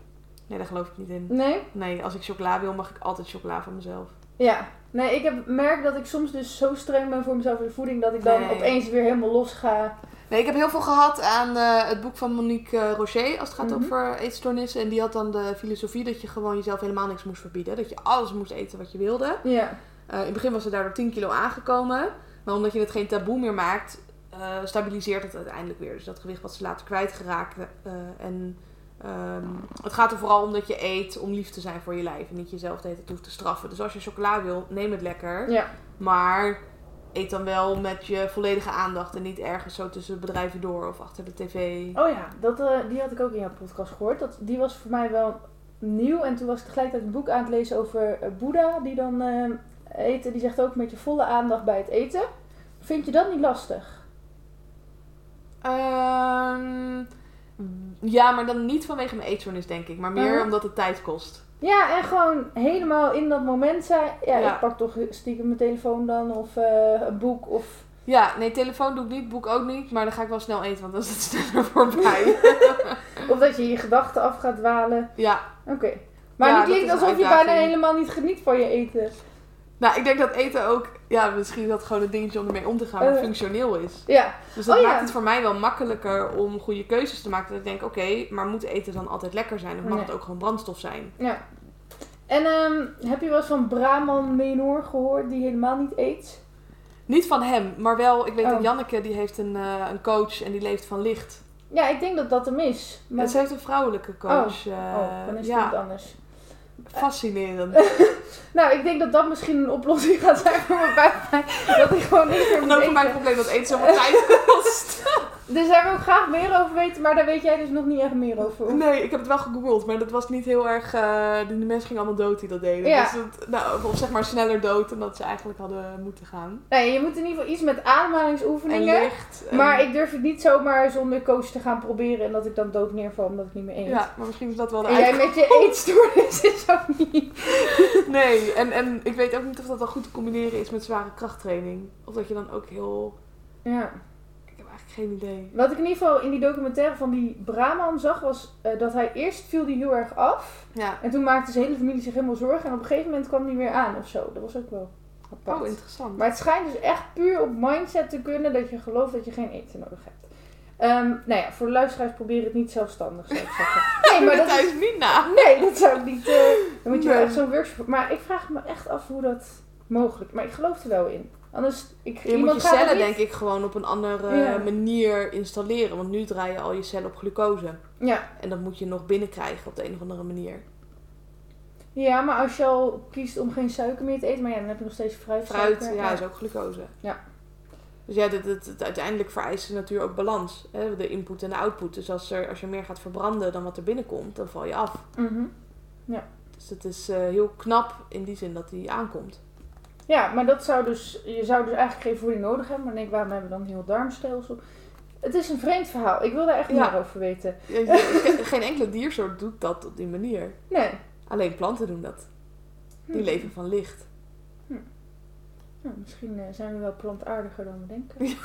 Nee, daar geloof ik niet in. Nee? Nee, als ik chocola wil, mag ik altijd chocola van mezelf. Ja. Nee, ik heb merk dat ik soms dus zo streng ben voor mezelf in de voeding dat ik dan Nee. opeens weer helemaal los ga. Nee, ik heb heel veel gehad aan eh, het boek van Monique eh, Rocher als het gaat Mhm. over eetstoornissen. En die had dan de filosofie dat je gewoon jezelf helemaal niks moest verbieden. Dat je alles moest eten wat je wilde. Ja. Eh, in het begin was ze daardoor 10 kilo aangekomen. Maar omdat je het geen taboe meer maakt, eh, stabiliseert het uiteindelijk weer. Dus dat gewicht wat ze later kwijtgeraakt. eh en ehm, het gaat er vooral om dat je eet om lief te zijn voor je lijf. En niet jezelf de hele tijd hoeft te straffen. Dus als je chocola wil, neem het lekker. Ja. Maar eet dan wel met je volledige aandacht. En niet ergens zo tussen bedrijven door of achter de tv. Oh ja, dat, eh, die had ik ook in jouw podcast gehoord. Dat, die was voor mij wel nieuw. En toen was ik tegelijkertijd een boek aan het lezen over Boeddha. Die dan eten. Die zegt ook met je volle aandacht bij het eten. Vind je dat niet lastig? Ehm, ja, maar dan niet vanwege mijn eetstoornis, denk ik. Maar meer omdat het tijd kost. Ja, en gewoon helemaal in dat moment zijn. Ja, Ja. ik pak toch stiekem mijn telefoon dan. Of eh, een boek. Of... Ja, nee, telefoon doe ik niet, boek ook niet. Maar dan ga ik wel snel eten, want dan is het *laughs* sneller voorbij. *laughs* Of dat je je gedachten af gaat dwalen. ja, Oké. Maar Ja, het dat klinkt alsof je bijna helemaal niet geniet van je eten. Nou, ik denk dat eten ook, ja, misschien is dat gewoon een dingetje om ermee om te gaan, maar Eh. functioneel is. Ja, Dus dat Oh, ja. maakt het voor mij wel makkelijker om goede keuzes te maken. Dat ik denk, oké, maar moet eten dan altijd lekker zijn? Of mag Nee. het ook gewoon brandstof zijn? ja. En ehm, heb je wel eens van Brahman Menor gehoord die helemaal niet eet? Niet van hem, maar wel, ik weet Oh. dat Janneke, die heeft een, eh, een coach en die leeft van licht. Ja, ik denk dat dat hem is. Maar... Ze heeft een vrouwelijke coach. eh, Oh, dan is het ja, anders. Fascinerend. *laughs* Nou, ik denk dat dat misschien een oplossing gaat zijn voor mijn buikpijn. Dat ik gewoon niet meer en ook voor mijn probleem dat eten zoveel tijd kost. *laughs* Dus daar wil ik graag meer over weten, maar daar weet jij dus nog niet echt meer over. Nee, ik heb het wel gegoogeld, maar dat was niet heel erg... eh die mensen gingen allemaal dood die dat deden. Ja. Dus het, nou, of zeg maar sneller dood dan dat ze eigenlijk hadden moeten gaan. Nee, je moet in ieder geval iets met En ademhalingsoefeningen. licht. en- Maar ik durf het niet zomaar zonder coach te gaan proberen en dat ik dan dood neerval omdat ik niet meer eet. Ja, maar misschien is dat wel de En jij met je eetstoornis is ook niet. *laughs* Nee, en, en ik weet ook niet of dat wel goed te combineren is met zware krachttraining. Of dat je dan ook heel... Ja. Ik heb eigenlijk geen idee. Wat ik in ieder geval in die documentaire van die Brahman zag, was eh, dat hij eerst viel die heel erg af. Ja. En toen maakte zijn hele familie zich helemaal zorgen. En op een gegeven moment kwam hij weer aan of zo. Dat was ook wel apart. Oh, interessant. maar het schijnt dus echt puur op mindset te kunnen dat je gelooft dat je geen eten nodig hebt. Ehm, nou ja, voor de luisteraars probeer het niet zelfstandig, zou ik zeggen. *laughs* Nee, maar dat is, niet na. nee, dat zou ik niet... eh, dan moet je Nee. echt zo'n workshop... Maar ik vraag me echt af hoe dat mogelijk... Maar ik geloof er wel in. Anders... Ik, Je moet je cellen denk ik gewoon op een andere Ja. manier installeren. Want nu draai je al je cellen op glucose. Ja. En dat moet je nog binnenkrijgen op de een of andere manier. ja, maar als je al kiest om geen suiker meer te eten... Maar ja, dan heb je nog steeds fruit. Fruit, ja, is ook glucose. Ja. Dus ja, het, het, uiteindelijk vereist de natuur ook balans. Hè? De input en de output. Dus als, er, als je meer gaat verbranden dan wat er binnenkomt, dan val je af. Mhm. Dus het is eh, heel knap in die zin dat die aankomt. Ja, maar dat zou dus... Je zou dus eigenlijk geen voeding nodig hebben. Maar denk waarom hebben we dan een heel darmstelsel? Het is een vreemd verhaal. Ik wil daar echt Ja. meer over weten. Ja, *laughs* Geen enkele diersoort doet dat op die manier. Nee. Alleen planten doen dat. Die Hm. leven van licht. Nou, misschien eh, zijn we wel plantaardiger dan we denken.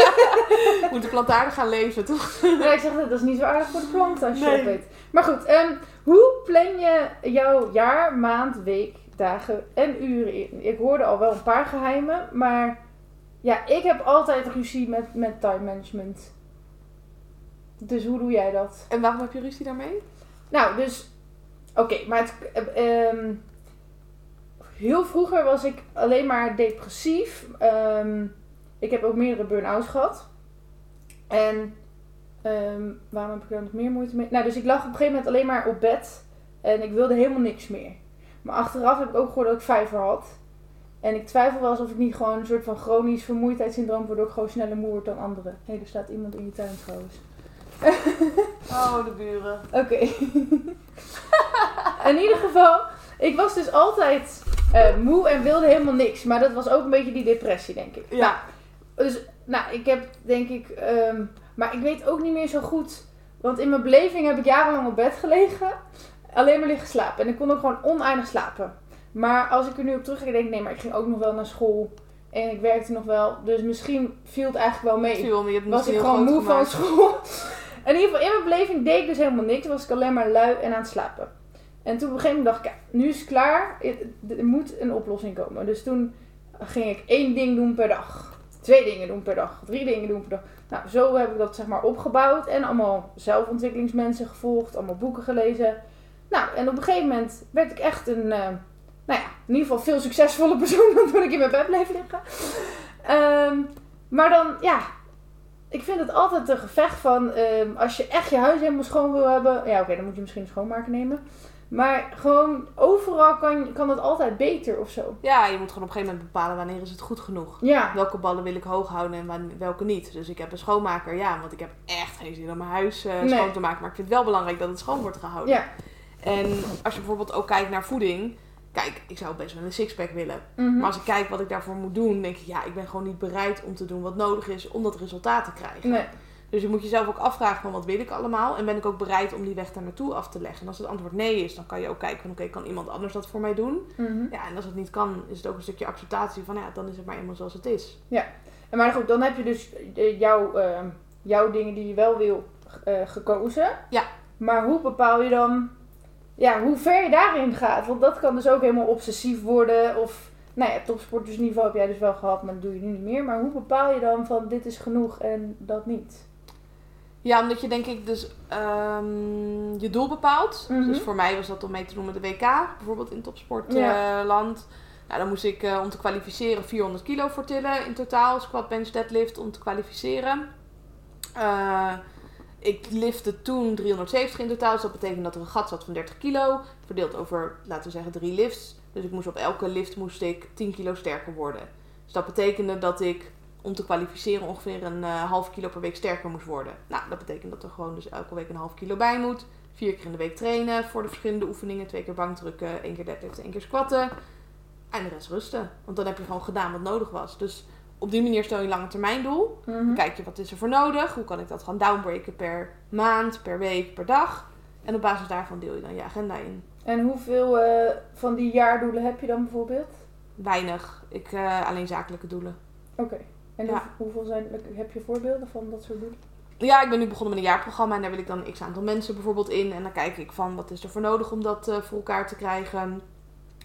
*laughs* Moeten plantaardig gaan leven, toch? ja, ik zeg dat, dat is niet zo aardig voor de planten als je Nee. opeet. Maar goed, ehm, hoe plan je jouw jaar, maand, week, dagen en uren in? Ik hoorde al wel een paar geheimen, maar ja, ik heb altijd ruzie met, met time management. Dus hoe doe jij dat? En waarom heb je ruzie daarmee? Nou, dus. Oké, maar het. eh, ehm, heel vroeger was ik alleen maar depressief. Ehm, ik heb ook meerdere burn-outs gehad. En. ehm, waarom heb ik daar nog meer moeite mee? Nou, dus ik lag op een gegeven moment alleen maar op bed. En ik wilde helemaal niks meer. Maar achteraf heb ik ook gehoord dat ik vijver had. En ik twijfel wel eens of ik niet gewoon een soort van chronisch vermoeidheidssyndroom... waardoor ik gewoon sneller moe word dan anderen. Hé, er staat iemand in je tuin trouwens. *laughs* Oh, de buren. Oké. *laughs* in ieder geval, ik was dus altijd eh, moe en wilde helemaal niks. Maar dat was ook een beetje die depressie, denk ik. Ja. Dus, nou, ik heb denk ik... ehm, maar ik weet ook niet meer zo goed... Want in mijn beleving heb ik jarenlang op bed gelegen. Alleen maar liggen slapen. En ik kon ook gewoon oneindig slapen. Maar als ik er nu op terugkijk, denk ik... Nee, maar ik ging ook nog wel naar school. En ik werkte nog wel. Dus misschien viel het eigenlijk wel mee Viel, je hebt het was ik gewoon moe van school. En *laughs* in ieder geval, in mijn beleving deed ik dus helemaal niks. Was ik alleen maar lui en aan het slapen. En toen op een gegeven moment dacht ik, nu is het klaar. Er er moet een oplossing komen. Dus toen ging ik één ding doen per dag. twee dingen doen per dag, drie dingen doen per dag. Nou, zo heb ik dat zeg maar opgebouwd en allemaal zelfontwikkelingsmensen gevolgd, allemaal boeken gelezen. Nou, en op een gegeven moment werd ik echt een, eh, nou ja, in ieder geval veel succesvolle persoon *laughs* dan toen ik in mijn bed bleef liggen. Ehm, maar dan, ja, ik vind het altijd een gevecht van, ehm, als je echt je huis helemaal schoon wil hebben, ja oké, dan moet je misschien een schoonmaker nemen. Maar gewoon overal kan, kan het altijd beter of zo. Ja, je moet gewoon op een gegeven moment bepalen wanneer is het goed genoeg. Ja, Welke ballen wil ik hoog houden en welke niet. Dus ik heb een schoonmaker, ja, want ik heb echt geen zin om mijn huis eh, Nee. schoon te maken. Maar ik vind het wel belangrijk dat het schoon wordt gehouden. ja. En als je bijvoorbeeld ook kijkt naar voeding. Kijk, ik zou best wel een sixpack willen. Mhm. Maar als ik kijk wat ik daarvoor moet doen, denk ik, ja, ik ben gewoon niet bereid om te doen wat nodig is om dat resultaat te krijgen. Nee. Dus je moet jezelf ook afvragen van wat wil ik allemaal en ben ik ook bereid om die weg daar naartoe af te leggen. En als het antwoord nee is, dan kan je ook kijken van oké, kan iemand anders dat voor mij doen? Mhm. Ja, en als het niet kan, is het ook een stukje acceptatie van ja, dan is het maar eenmaal zoals het is. En Maar goed, dan heb je dus eh, jouw, eh, jouw dingen die je wel wil eh, gekozen. Ja. Maar hoe bepaal je dan ja, hoe ver je daarin gaat? Want dat kan dus ook helemaal obsessief worden. Of, nou ja, topsportersniveau heb jij dus wel gehad, maar dat doe je nu niet meer. Maar hoe bepaal je dan van dit is genoeg en dat niet? Ja, omdat je denk ik dus ehm, je doel bepaalt. Mhm. Dus voor mij was dat om mee te doen met de WK, bijvoorbeeld in topsportland. nou, dan moest ik eh, om te kwalificeren 400 kilo voor tillen in totaal. Squat, bench, deadlift om te kwalificeren. Eh, ik lifte toen 370 in totaal. Dus dat betekent dat er een gat zat van 30 kilo. Verdeeld over, laten we zeggen, drie lifts. Dus ik moest op elke lift moest ik 10 kilo sterker worden. Dus dat betekende dat ik om te kwalificeren ongeveer een eh, half kilo per week sterker moest worden. Nou, dat betekent dat er gewoon dus elke week een half kilo bij moet. Vier keer in de week trainen voor de verschillende oefeningen. Twee keer bankdrukken, één keer deadliften, één keer squatten. En de rest rusten. Want dan heb je gewoon gedaan wat nodig was. Dus op die manier stel je een lange termijn doel. Dan kijk je wat is er voor nodig. Hoe kan ik dat gaan downbreken per maand, per week, per dag. En op basis daarvan deel je dan je agenda in. En hoeveel eh, van die jaardoelen heb je dan bijvoorbeeld? Weinig. Ik eh, alleen zakelijke doelen. Oké. En Ja. hoe- hoeveel zijn, heb je voorbeelden van dat soort doelen? Ja, ik ben nu begonnen met een jaarprogramma en daar wil ik dan x aantal mensen bijvoorbeeld in. En dan kijk ik van wat is er voor nodig om dat eh, voor elkaar te krijgen.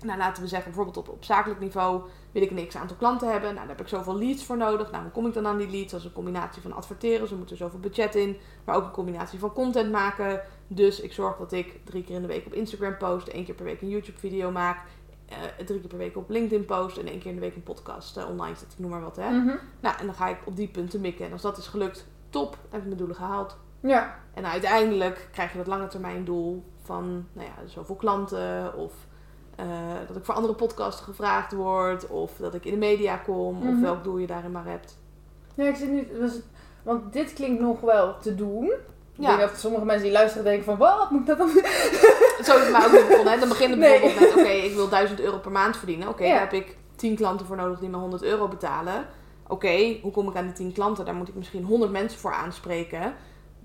Nou, laten we zeggen, bijvoorbeeld op, op zakelijk niveau wil ik een x aantal klanten hebben. Nou, daar heb ik zoveel leads voor nodig. Nou, hoe kom ik dan aan die leads? Dat is een combinatie van adverteren, dus er moet er zoveel budget in. Maar ook een combinatie van content maken. Dus ik zorg dat ik drie keer in de week op Instagram post, één keer per week een YouTube video maak. Eh, drie keer per week op LinkedIn post en één keer in de week een podcast eh, online zet. Noem maar wat, hè. Mhm. Nou, en dan ga ik op die punten mikken. En als dat is gelukt, top, heb ik mijn doelen gehaald. Ja. En uiteindelijk krijg je dat lange termijn doel van nou ja, zoveel klanten. Of eh, dat ik voor andere podcasts gevraagd word. Of dat ik in de media kom. Of Mhm. welk doel je daarin maar hebt. Ja, ik zit nu... was- Want dit klinkt nog wel te doen. Ik Ja. denk dat sommige mensen die luisteren denken van... Wat moet ik dat dan... Zo is het mij ook niet begonnen. Hè. Dan begin ik Nee. bijvoorbeeld met, oké, ik wil 1000 euro per maand verdienen. Oké, Ja. daar heb ik 10 klanten voor nodig die me 100 euro betalen. Oké, hoe kom ik aan die 10 klanten? Daar moet ik misschien 100 mensen voor aanspreken.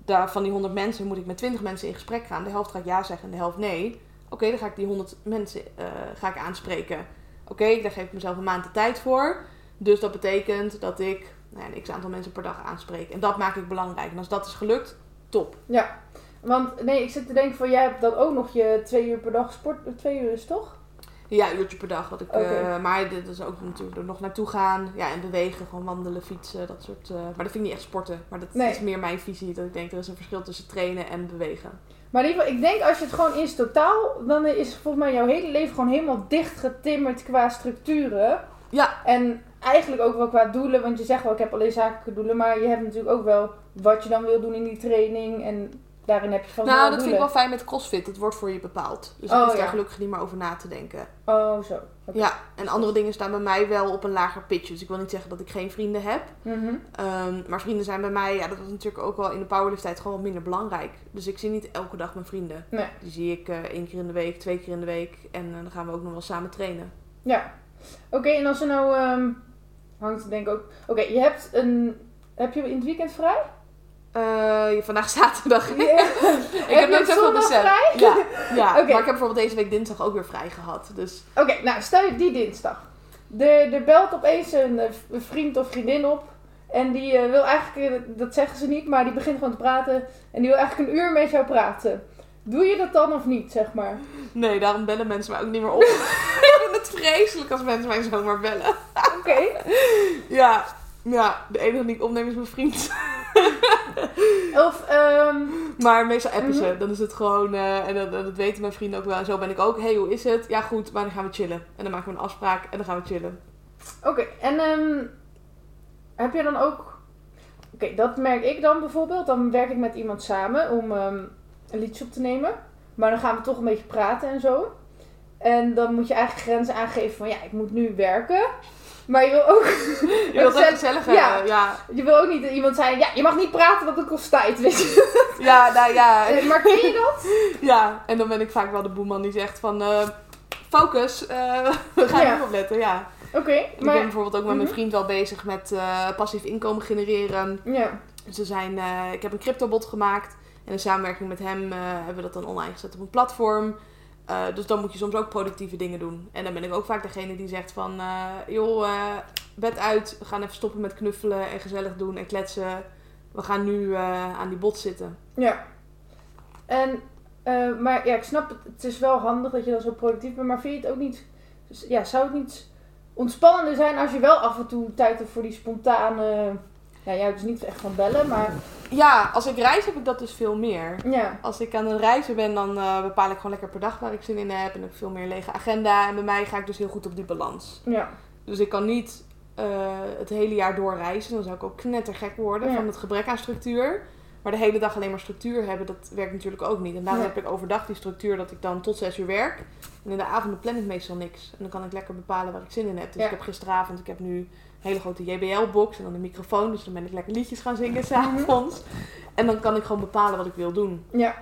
Daar, van die 100 mensen moet ik met 20 mensen in gesprek gaan. De helft gaat ja zeggen en de helft nee. Oké, dan ga ik die 100 mensen eh, ga ik aanspreken. Oké, daar geef ik mezelf een maand de tijd voor. Dus dat betekent dat ik nou ja, een x aantal mensen per dag aanspreek. En dat maak ik belangrijk. En als dat is gelukt, top. Ja. Want nee, ik zit te denken van... Jij hebt dan ook nog je twee uur per dag sport... Twee uur is toch? Ja, een uurtje per dag. Wat ik, eh, maar dit is ook natuurlijk er nog naartoe gaan. Ja, en bewegen, gewoon wandelen, fietsen, dat soort. eh, maar dat vind ik niet echt sporten. Maar dat Nee. is meer mijn visie. Dat ik denk, er is een verschil tussen trainen en bewegen. Maar in ieder geval, ik denk als je het gewoon in totaal... Dan is volgens mij jouw hele leven gewoon helemaal dicht getimmerd qua structuren. Ja. En eigenlijk ook wel qua doelen. Want je zegt wel, ik heb alleen zakelijke doelen. Maar je hebt natuurlijk ook wel wat je dan wil doen in die training. En daarin heb je van nou, dat vind ik wel fijn met CrossFit. Dat wordt voor je bepaald. Dus ik Oh, hoef ja. daar gelukkig niet meer over na te denken. Oh, zo. Ja, en andere dingen staan bij mij wel op een lager pitch. Dus ik wil niet zeggen dat ik geen vrienden heb. Mhm. Ehm, maar vrienden zijn bij mij, ja, dat is natuurlijk ook wel in de powerlift tijd gewoon wat minder belangrijk. Dus ik zie niet elke dag mijn vrienden. Nee. Die zie ik eh, één keer in de week, twee keer in de week. En eh, dan gaan we ook nog wel samen trainen. Ja. Oké, en als er nou... ehm, hangt denk ik ook... Oké, je hebt een... Heb je in het weekend vrij? Eh, vandaag *laughs* zaterdag. Ik heb net het zoveel besef. vrij? Ja, *laughs* ja. Oké. maar ik heb bijvoorbeeld deze week dinsdag ook weer vrij gehad. Dus Oké, nou stel je die dinsdag. Er, er belt opeens een, eh, v- vriend of vriendin op. En die eh, wil eigenlijk, dat zeggen ze niet, maar die begint gewoon te praten. En die wil eigenlijk een uur met jou praten. Doe je dat dan of niet, zeg maar? nee, daarom bellen mensen mij ook niet meer op. *laughs* vreselijk als mensen mij zomaar bellen. Oké. *laughs* Ja, Ja, de enige die ik opneem is mijn vriend. *laughs* Of, ehm, Maar meestal appen ze. Mhm. Dan is het gewoon, eh, en dat, dat weten mijn vrienden ook wel. En zo ben ik ook. hey, hoe is het? Ja, goed, maar dan gaan we chillen. En dan maken we een afspraak en dan gaan we chillen. oké. En ehm, heb je dan ook... Oké, dat merk ik dan bijvoorbeeld. Dan werk ik met iemand samen om ehm, een liedje op te nemen. Maar dan gaan we toch een beetje praten en zo. En dan moet je eigenlijk grenzen aangeven van... Ja, ik moet nu werken. Maar je wil ook... Je *laughs* wilt ook Gezellig- ja. hebben. Ja, Je wil ook niet dat iemand zei... Ja, je mag niet praten, want dat kost tijd, weet je. *laughs* ja, nou ja. Eh, Maar ken je dat? *laughs* Ja, en dan ben ik vaak wel de boeman die zegt van... eh, focus, eh, we gaan Ja. erop letten, ja. Oké, Ik ben maar... bijvoorbeeld ook met mijn Mhm. vriend wel bezig met passief inkomen genereren. Ja, Ze zijn, eh, ik heb een cryptobot gemaakt. En in samenwerking met hem hebben we dat dan online gezet op een platform. Eh, dus dan moet je soms ook productieve dingen doen. En dan ben ik ook vaak degene die zegt van... eh, joh, eh, bed uit. We gaan even stoppen met knuffelen en gezellig doen en kletsen. We gaan nu aan die bot zitten. ja. En, maar ja, ik snap het. Het is wel handig dat je dan zo productief bent. Maar vind je het ook niet... Ja, zou het niet ontspannender zijn als je wel af en toe tijd hebt voor die spontane... Ja, jij houdt dus niet echt van bellen, maar... Ja, als ik reis heb ik dat dus veel meer. Ja, Als ik aan het reizen ben, dan eh, bepaal ik gewoon lekker per dag waar ik zin in heb. En heb ik veel meer lege agenda. En bij mij ga ik dus heel goed op die balans. ja. Dus ik kan niet eh, het hele jaar door reizen. Dan zou ik ook knettergek worden Ja. van het gebrek aan structuur. Maar de hele dag alleen maar structuur hebben, dat werkt natuurlijk ook niet. En daarom heb ik overdag die structuur dat ik dan tot zes uur werk. En in de avonden plan ik meestal niks. En dan kan ik lekker bepalen waar ik zin in heb. Dus Ja. ik heb gisteravond, ik heb nu hele grote JBL-box en dan een microfoon. Dus dan ben ik lekker liedjes gaan zingen s'avonds. En dan kan ik gewoon bepalen wat ik wil doen. Ja.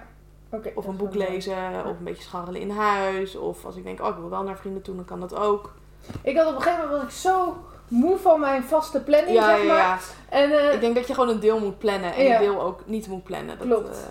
Of een boek lezen, of een beetje scharrelen in huis. Of als ik denk, oh ik wil wel naar vrienden toe, dan kan dat ook. Ik had op een gegeven moment was ik zo moe van mijn vaste planning, Ja, zeg ja, maar. ja. En eh, Ik denk dat je gewoon een deel moet plannen en een deel ook niet moet plannen. Dat, Klopt. eh,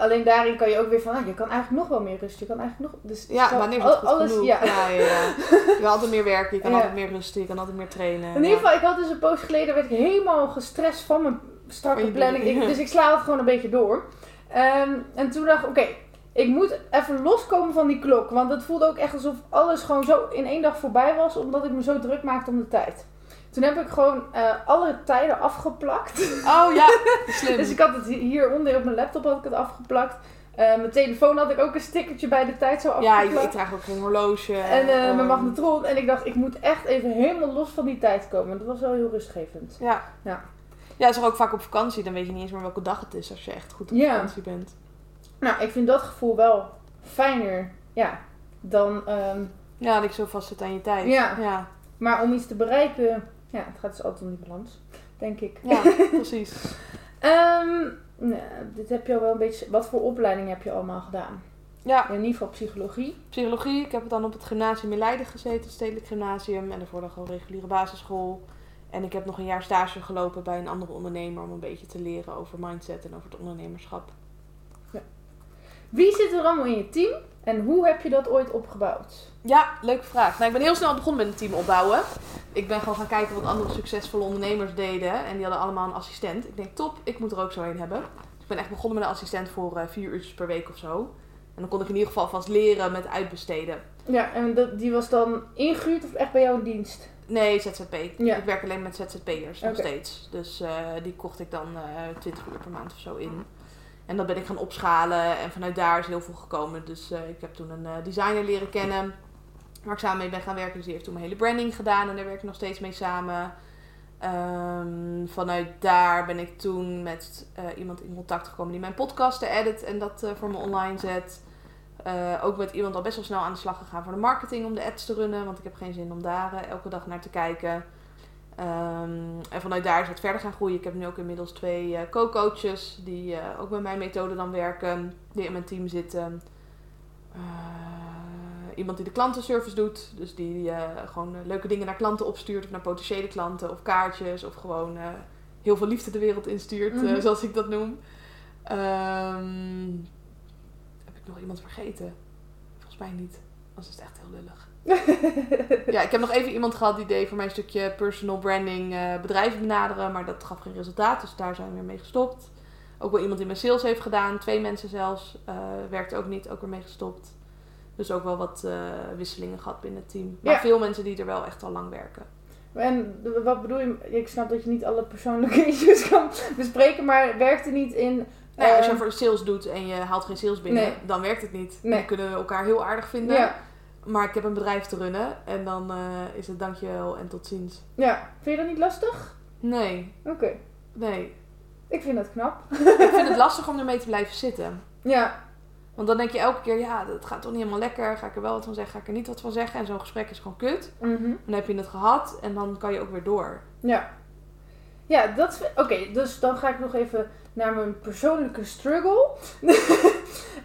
alleen daarin kan je ook weer van, ah, je kan eigenlijk nog wel meer rusten. Je kan eigenlijk nog... Dus ja, wanneer is het goed alles, genoeg? Ja. Ja, ja, ja. *laughs* Je kan altijd meer werken, je kan Ja. altijd meer rusten, je kan altijd meer trainen. In ieder geval, ik had dus een poos geleden, werd ik helemaal gestrest van mijn strakke planning. Ik, dus ik sla het gewoon een beetje door. Ehm, en toen dacht ik, oké, ik moet even loskomen van die klok. Want het voelde ook echt alsof alles gewoon zo in één dag voorbij was, omdat ik me zo druk maakte om de tijd. Toen heb ik gewoon eh, alle tijden afgeplakt. Oh ja, *laughs* slim. Dus ik had het hieronder op mijn laptop had ik het afgeplakt. Eh, mijn telefoon had ik ook een stickertje bij de tijd zo ja, afgeplakt. ik, ik draag ook geen horloge. En ehm, mijn magnetron. En ik dacht, ik moet echt even helemaal los van die tijd komen. Dat was wel heel rustgevend. Ja. Ja. Ja, is er ook vaak op vakantie, dan weet je niet eens meer welke dag het is als je echt goed op Ja. vakantie bent. Nou, ik vind dat gevoel wel fijner. Ja, dan... ehm, Ja, dat ik zo vast zit aan je tijd. Ja. Ja, maar om iets te bereiken... Ja, het gaat dus altijd om die balans. Denk ik. ja *laughs* precies. Ehm, nou, dit heb je al wel een beetje... Wat voor opleiding heb je allemaal gedaan? Ja, In ieder geval psychologie. psychologie. Ik heb dan op het gymnasium in Leiden gezeten, het Stedelijk Gymnasium. En daarvoor dan gewoon reguliere basisschool. En ik heb nog een jaar stage gelopen bij een andere ondernemer om een beetje te leren over mindset en over het ondernemerschap. Wie zit er allemaal in je team? En hoe heb je dat ooit opgebouwd? Ja, leuke vraag. Nou, ik ben heel snel begonnen met een team opbouwen. Ik ben gewoon gaan kijken wat andere succesvolle ondernemers deden. En die hadden allemaal een assistent. Ik denk, top, ik moet er ook zo een hebben. Dus ik ben echt begonnen met een assistent voor eh, vier uurtjes per week of zo. En dan kon ik in ieder geval vast leren met uitbesteden. Ja, en dat, die was dan ingehuurd of echt bij jou in dienst? Nee, ZZP. Ja. Ik werk alleen met ZZP'ers nog steeds. Dus eh, die kocht ik dan eh 20 uur per maand of zo in. En dat ben ik gaan opschalen en vanuit daar is heel veel gekomen. Dus ik heb toen een designer leren kennen waar ik samen mee ben gaan werken. Dus die heeft toen mijn hele branding gedaan en daar werk ik nog steeds mee samen. Ehm, vanuit daar ben ik toen met eh, iemand in contact gekomen die mijn podcast edit en dat eh, voor me online zet. Eh, ook met iemand al best wel snel aan de slag gegaan voor de marketing om de ads te runnen. Want ik heb geen zin om daar elke dag naar te kijken. Ehm, en vanuit daar is het verder gaan groeien. Ik heb nu ook inmiddels twee co-coaches die ook met mijn methode dan werken. Die in mijn team zitten. Iemand die de klantenservice doet. Dus die eh, gewoon eh, leuke dingen naar klanten opstuurt. Of naar potentiële klanten. Of kaartjes. Of gewoon eh, heel veel liefde de wereld instuurt. Mhm. zoals ik dat noem. Ehm, heb ik nog iemand vergeten? Volgens mij niet. Anders is het echt heel lullig. *laughs* Ja, ik heb nog even iemand gehad die deed voor mij een stukje personal branding bedrijven benaderen. Maar dat gaf geen resultaat, dus daar zijn we weer mee gestopt. Ook wel iemand die mijn sales heeft gedaan. Twee mensen zelfs. werkte ook niet, ook weer mee gestopt. Dus ook wel wat eh, wisselingen gehad binnen het team. Maar Ja. veel mensen die er wel echt al lang werken. En wat bedoel je? Ik snap dat je niet alle persoonlijke *laughs* issues kan bespreken, maar werkt het niet in... Nou als je ehm, voor de sales doet en je haalt geen sales binnen, Nee. dan werkt het niet. Nee. Dan kunnen we elkaar heel aardig vinden. ja, Maar ik heb een bedrijf te runnen en dan eh, is het dankjewel en tot ziens. ja, vind je dat niet lastig? Nee, Oké, nee. ik vind dat knap. ik vind het lastig om ermee te blijven zitten. Ja, Want dan denk je elke keer, ja, dat gaat toch niet helemaal lekker. Ga ik er wel wat van zeggen, ga ik er niet wat van zeggen? En zo'n gesprek is gewoon kut. mhm. Dan heb je het gehad en dan kan je ook weer door. Ja. Ja, dat. Oké, dus dan ga ik nog even naar mijn persoonlijke struggle. *laughs*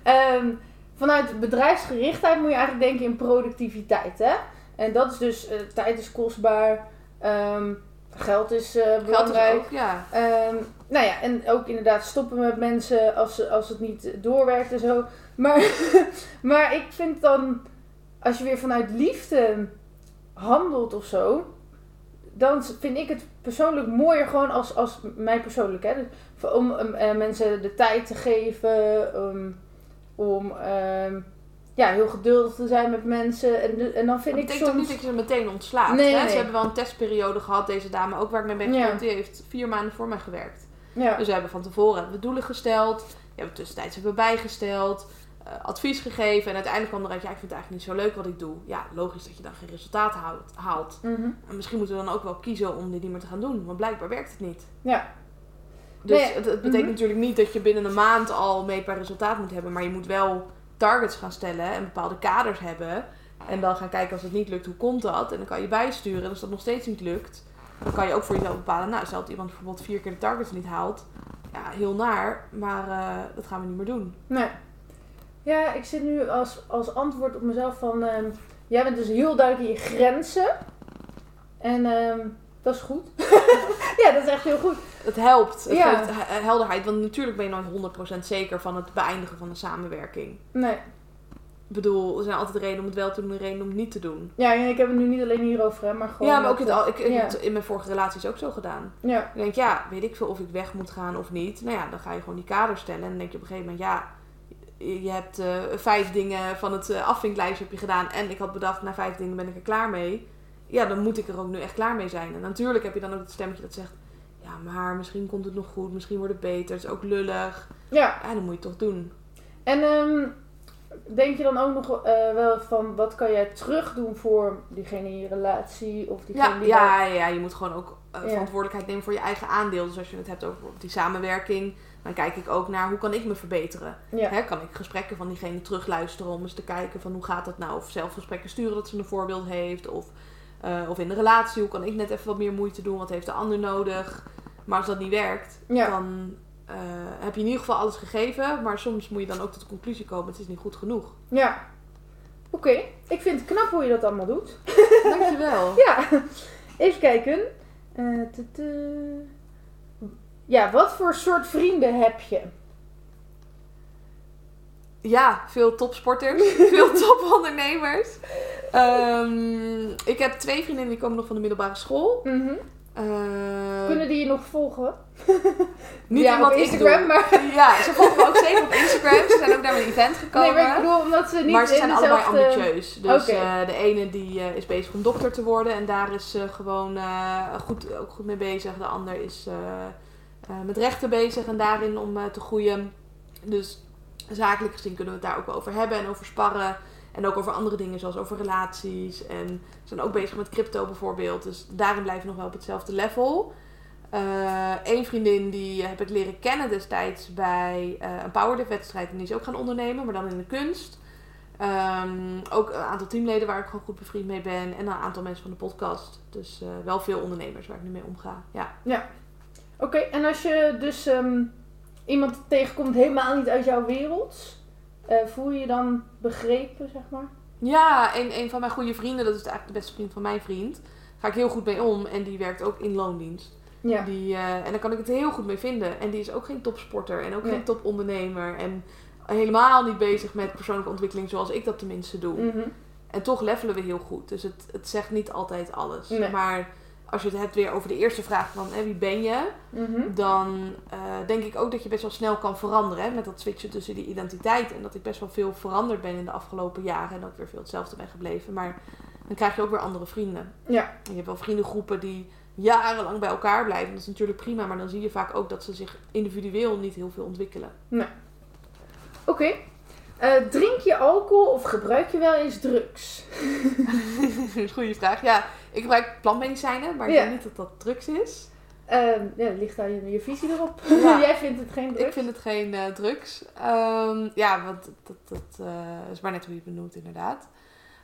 Ehm, vanuit bedrijfsgerichtheid moet je eigenlijk denken in productiviteit, hè? En dat is dus... eh, tijd is kostbaar. ehm, geld is eh, Geld is belangrijk. ook, ja. Ehm, nou ja, en ook inderdaad stoppen met mensen als, als het niet doorwerkt en zo. Maar, *laughs* maar ik vind dan, als je weer vanuit liefde handelt of zo, dan vind ik het persoonlijk mooier gewoon als, als mij persoonlijk. Hè? Dus om um, eh, mensen de tijd te geven, um, om ehm, ja, heel geduldig te zijn met mensen. En, en dan vind Dat ik betekent ook soms... niet dat je ze meteen ontslaat. Nee, hè? nee. Ze hebben wel een testperiode gehad, deze dame ook waar ik mee ben Ja. Die heeft vier maanden voor mij gewerkt. Ja, Dus we hebben van tevoren hebben we doelen gesteld. Die hebben we tussentijds hebben we bijgesteld. Eh, advies gegeven. En uiteindelijk kwam eruit, ja, ik vind het eigenlijk niet zo leuk wat ik doe. Ja, logisch dat je dan geen resultaat haalt. haalt. mhm. En misschien moeten we dan ook wel kiezen om dit niet meer te gaan doen. Want blijkbaar werkt het niet. ja. Dus Nee, het, het betekent mhm. natuurlijk niet dat je binnen een maand al meetbaar resultaat moet hebben. Maar je moet wel targets gaan stellen en bepaalde kaders hebben. En dan gaan kijken als het niet lukt, hoe komt dat? En dan kan je bijsturen. En als dat nog steeds niet lukt, dan kan je ook voor jezelf bepalen. Nou, stel dat iemand bijvoorbeeld vier keer de targets niet haalt. Ja, heel naar, maar eh, dat gaan we niet meer doen. Nee. Ja, ik zit nu als, als antwoord op mezelf van... ehm, jij bent dus heel duidelijk in je grenzen. En ehm, dat is goed. *laughs* ja, dat is echt heel goed. Het helpt. Het Ja. geeft he- helderheid. Want natuurlijk ben je nooit 100% zeker van het beëindigen van een samenwerking. Nee. Ik bedoel, er zijn altijd redenen om het wel te doen en redenen om het niet te doen. Ja, en ik heb het nu niet alleen hierover, hè, maar gewoon... ja, maar ook in, al- ik, ja. in mijn vorige relaties ook zo gedaan. Ja, Ik denk, ja, weet ik veel of ik weg moet gaan of niet. Nou ja, dan ga je gewoon die kader stellen. En dan denk je op een gegeven moment, ja, je hebt eh, vijf dingen van het eh, afvinklijstje heb je gedaan. En ik had bedacht, na vijf dingen ben ik er klaar mee. Ja, dan moet ik er ook nu echt klaar mee zijn. En natuurlijk heb je dan ook het stemmetje dat zegt, ja, maar misschien komt het nog goed. Misschien wordt het beter. Het is ook lullig. ja. Ja, dan moet je het toch doen. En ehm, denk je dan ook nog eh, wel van... Wat kan jij terug doen voor diegene in je relatie? Of diegene Ja, die ja, ja, je moet gewoon ook verantwoordelijkheid nemen voor je eigen aandeel. Dus als je het hebt over die samenwerking, dan kijk ik ook naar hoe kan ik me verbeteren. Ja. Hè, kan ik gesprekken van diegene terugluisteren om eens te kijken van hoe gaat dat nou? Of zelf gesprekken sturen dat ze een voorbeeld heeft. Of, eh, of in de relatie, hoe kan ik net even wat meer moeite doen? Wat heeft de ander nodig? Maar als dat niet werkt, Ja. dan eh, heb je in ieder geval alles gegeven. Maar soms moet je dan ook tot de conclusie komen, het is niet goed genoeg. Ja. Oké, ik vind het knap hoe je dat allemaal doet. Dankjewel. *laughs* Ja, even kijken. Eh. Ja, wat voor soort vrienden heb je? Ja, veel topsporters, *laughs* veel topondernemers. Ehm, ik heb twee vriendinnen die komen nog van de middelbare school. Mhm. Eh, Kunnen die je nog volgen? *laughs* niet ja, wat op Instagram, maar... Ja, ze volgen me ook zeker op Instagram. Ze zijn ook naar mijn event gekomen. Nee, maar ik bedoel omdat ze niet maar ze zijn allebei ambitieus. Dus eh, de ene die eh, is bezig om dokter te worden. En daar is ze gewoon eh, goed, ook goed mee bezig. De ander is met rechten bezig en daarin om eh, te groeien. Dus zakelijk gezien kunnen we het daar ook over hebben en over sparren. En ook over andere dingen zoals over relaties. En ze zijn ook bezig met crypto bijvoorbeeld. Dus daarin blijven we nog wel op hetzelfde level. Eén vriendin die heb ik leren kennen destijds bij eh, een powerlift wedstrijd. En die is ook gaan ondernemen, maar dan in de kunst. Ehm, ook een aantal teamleden waar ik gewoon goed bevriend mee ben. En een aantal mensen van de podcast. Dus eh, wel veel ondernemers waar ik nu mee omga. Ja. Oké, en als je dus ehm, iemand tegenkomt helemaal niet uit jouw wereld... eh, voel je je dan begrepen, zeg maar? Ja, een, een van mijn goede vrienden, dat is eigenlijk de beste vriend van mijn vriend. Ga ik heel goed mee om. En die werkt ook in loondienst. Ja. Die, eh, en daar kan ik het heel goed mee vinden. En die is ook geen topsporter en ook Nee. geen topondernemer. En helemaal niet bezig met persoonlijke ontwikkeling zoals ik dat tenminste doe. Mhm. En toch levelen we heel goed. Dus het, het zegt niet altijd alles. Nee. Maar als je het hebt weer over de eerste vraag van hè, wie ben je? Mhm. Dan eh, denk ik ook dat je best wel snel kan veranderen. Hè, met dat switchen tussen die identiteit. En dat ik best wel veel veranderd ben in de afgelopen jaren. En ook weer veel hetzelfde ben gebleven. Maar dan krijg je ook weer andere vrienden. Ja. En je hebt wel vriendengroepen die jarenlang bij elkaar blijven. Dat is natuurlijk prima, maar dan zie je vaak ook dat ze zich individueel niet heel veel ontwikkelen. Oké. Eh, drink je alcohol of gebruik je wel eens drugs? *laughs* Goeie vraag. Ja, ik gebruik plantmedicijnen, maar ik denk niet dat dat drugs is. Ehm ja, ligt daar je, je visie erop? Ja. *laughs* Jij vindt het geen drugs? Ik vind het geen eh, drugs. Ehm, ja, want dat, dat, eh, is maar net hoe je het benoemt, inderdaad.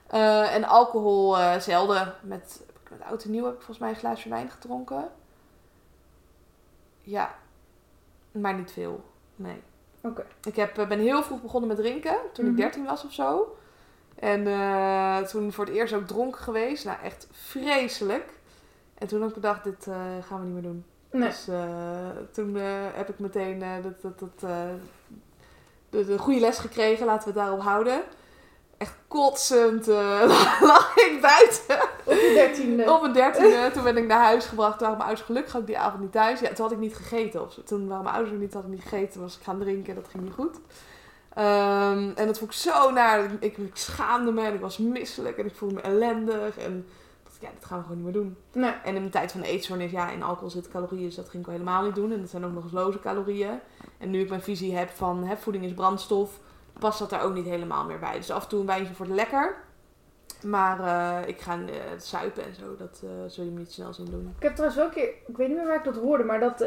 Eh, en alcohol zelden. Met, met oud en nieuw heb ik volgens mij een glaasje wijn gedronken. Ja, maar niet veel. Nee. Oké. Ik heb, ben heel vroeg begonnen met drinken, toen Mhm. ik 13 was of zo. En eh, toen voor het eerst ook dronken geweest. Nou, echt vreselijk. En toen heb ik bedacht, dit eh, gaan we niet meer doen. Nee. Dus eh, toen heb ik meteen dat, dat, dat, de, de goede les gekregen, laten we het daarop houden. Echt kotsend *laughs* lag ik buiten. Op je dertiende. Op mijn dertiende, toen ben ik naar huis gebracht. Toen waren mijn ouders gelukkig ook die avond niet thuis. Ja, toen had ik niet gegeten. Of toen waren mijn ouders er niet, had ik niet gegeten. Was ik gaan drinken, dat ging niet goed. Ehm, en dat vond ik zo naar. Ik, ik, schaamde me en ik was misselijk en ik voelde me ellendig. En dacht ja, dat gaan we gewoon niet meer doen. Nee. En in mijn tijd van de eetstoornis, ja, in alcohol zitten calorieën, dus dat ging ik al helemaal niet doen. En dat zijn ook nog eens loze calorieën. En nu ik mijn visie heb van hè, voeding is brandstof, past dat daar ook niet helemaal meer bij. Dus af en toe een wijntje voor de lekker. Maar eh, ik ga eh, suipen en zo, dat eh, zul je me niet snel zien doen. Ik heb trouwens wel een keer, ik weet niet meer waar ik dat hoorde, maar dat